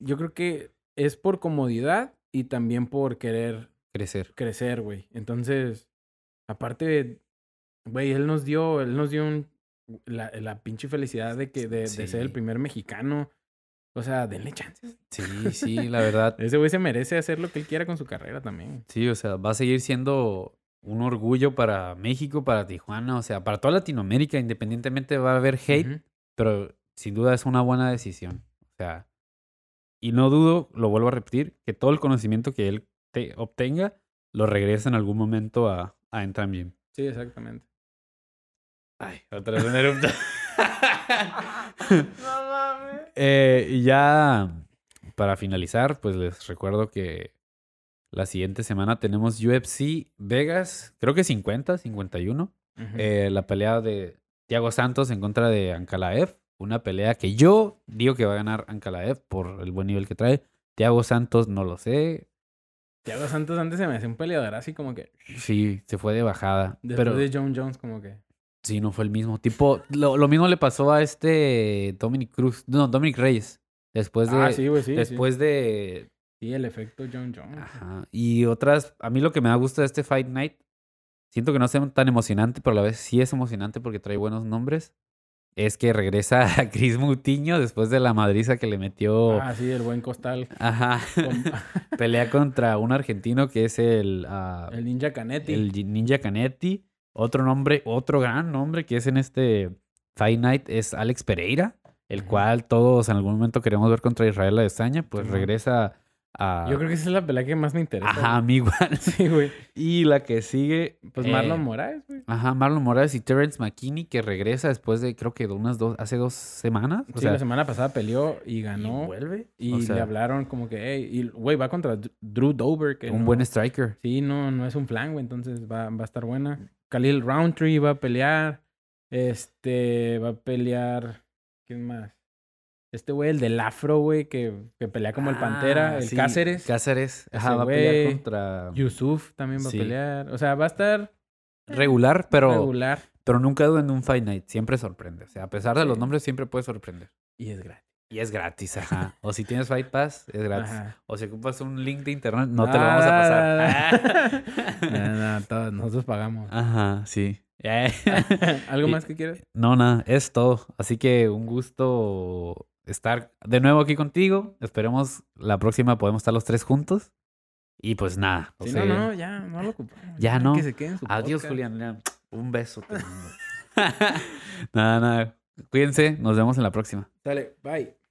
yo creo que es por comodidad y también por querer Crecer. crecer, güey. Entonces, aparte, güey, él nos dio, él nos dio un- la, la pinche felicidad de que de, de ser el primer mexicano. O sea, denle chances. Sí, sí, la verdad. Ese güey se merece hacer lo que él quiera con su carrera también. Sí, o sea, va a seguir siendo un orgullo para México, para Tijuana, o sea, para toda Latinoamérica, independientemente va a haber hate, pero sin duda es una buena decisión. O sea, y no dudo, lo vuelvo a repetir, que todo el conocimiento que él te obtenga lo regresa en algún momento a, a Entram Gym. Sí, exactamente. Ay, otra vez no mames. Eh, y ya para finalizar, pues les recuerdo que la siguiente semana tenemos UFC Vegas, creo que 50, 51. Eh, la pelea de Thiago Santos en contra de Ankalaev. Una pelea que yo digo que va a ganar Ankalaev por el buen nivel que trae. Thiago Santos no lo sé. Thiago Santos antes se me hacía un peleador así como que. Sí, se fue de bajada. Después pero de John Jones, como que. sí, no fue el mismo. Tipo, lo, lo mismo le pasó a este Dominic Cruz. No, Dominic Reyes. Después de. ah, sí, güey, sí. sí. después de. Sí, el efecto John Jones. Ajá. Y otras. A mí lo que me da gusto de este Fight Night. Siento que no sea tan emocionante, pero a la vez sí es emocionante porque trae buenos nombres. Es que regresa a Chris Mutiño después de la madriza que le metió. Ah, sí, el buen costal. Ajá. con- Pelea contra un argentino que es el, ah, el Ninja Canetti. el Ninja Canetti. Otro nombre, otro gran nombre que es en este Fight Night es Alex Pereira, el cual todos en algún momento queremos ver contra Israel Adesanya. Pues regresa a. Yo creo que esa es la pelea que más me interesa. Ajá, a mí igual. Sí, güey. Y la que sigue. Pues eh, Marlon Moraes, güey. Ajá, Marlon Morales y Terrence McKinney que regresa después de creo que de unas dos, hace dos semanas. O Sí, sea, la semana pasada peleó y ganó. y vuelve. Y, O sea, le hablaron como que, hey, y güey, va contra Drew Dober. Que un no- buen striker. Sí, no, no es un flan, güey, entonces va, va a estar buena. Khalil Roundtree va a pelear. Este, va a pelear. ¿Quién más? Este güey, el del afro, güey, que, que pelea como el Pantera, Ah, el sí, Cáceres. Cáceres. Ajá, Ese va a pelear contra. Yusuf también va Sí. a pelear. O sea, va a estar Regular, pero, regular pero nunca en un Fight Night. Siempre sorprende. O sea, a pesar de los nombres, siempre puede sorprender. y es gratis. Y es gratis, ajá. O si tienes Fight Pass, es gratis. Ajá. O si ocupas un link de internet, no te lo vamos a pasar. no, no, todos nosotros pagamos. Ajá, sí. ¿Algo más que quieras? No, nada, es todo. Así que un gusto estar de nuevo aquí contigo. Esperemos la próxima podemos estar los tres juntos. Y pues nada. Sí, no, no, ya, no lo ocupamos. Ya no. Que se quede en su Adiós, podcast. Julián. Un beso. nada, nada. Cuídense. Nos vemos en la próxima. Dale, bye.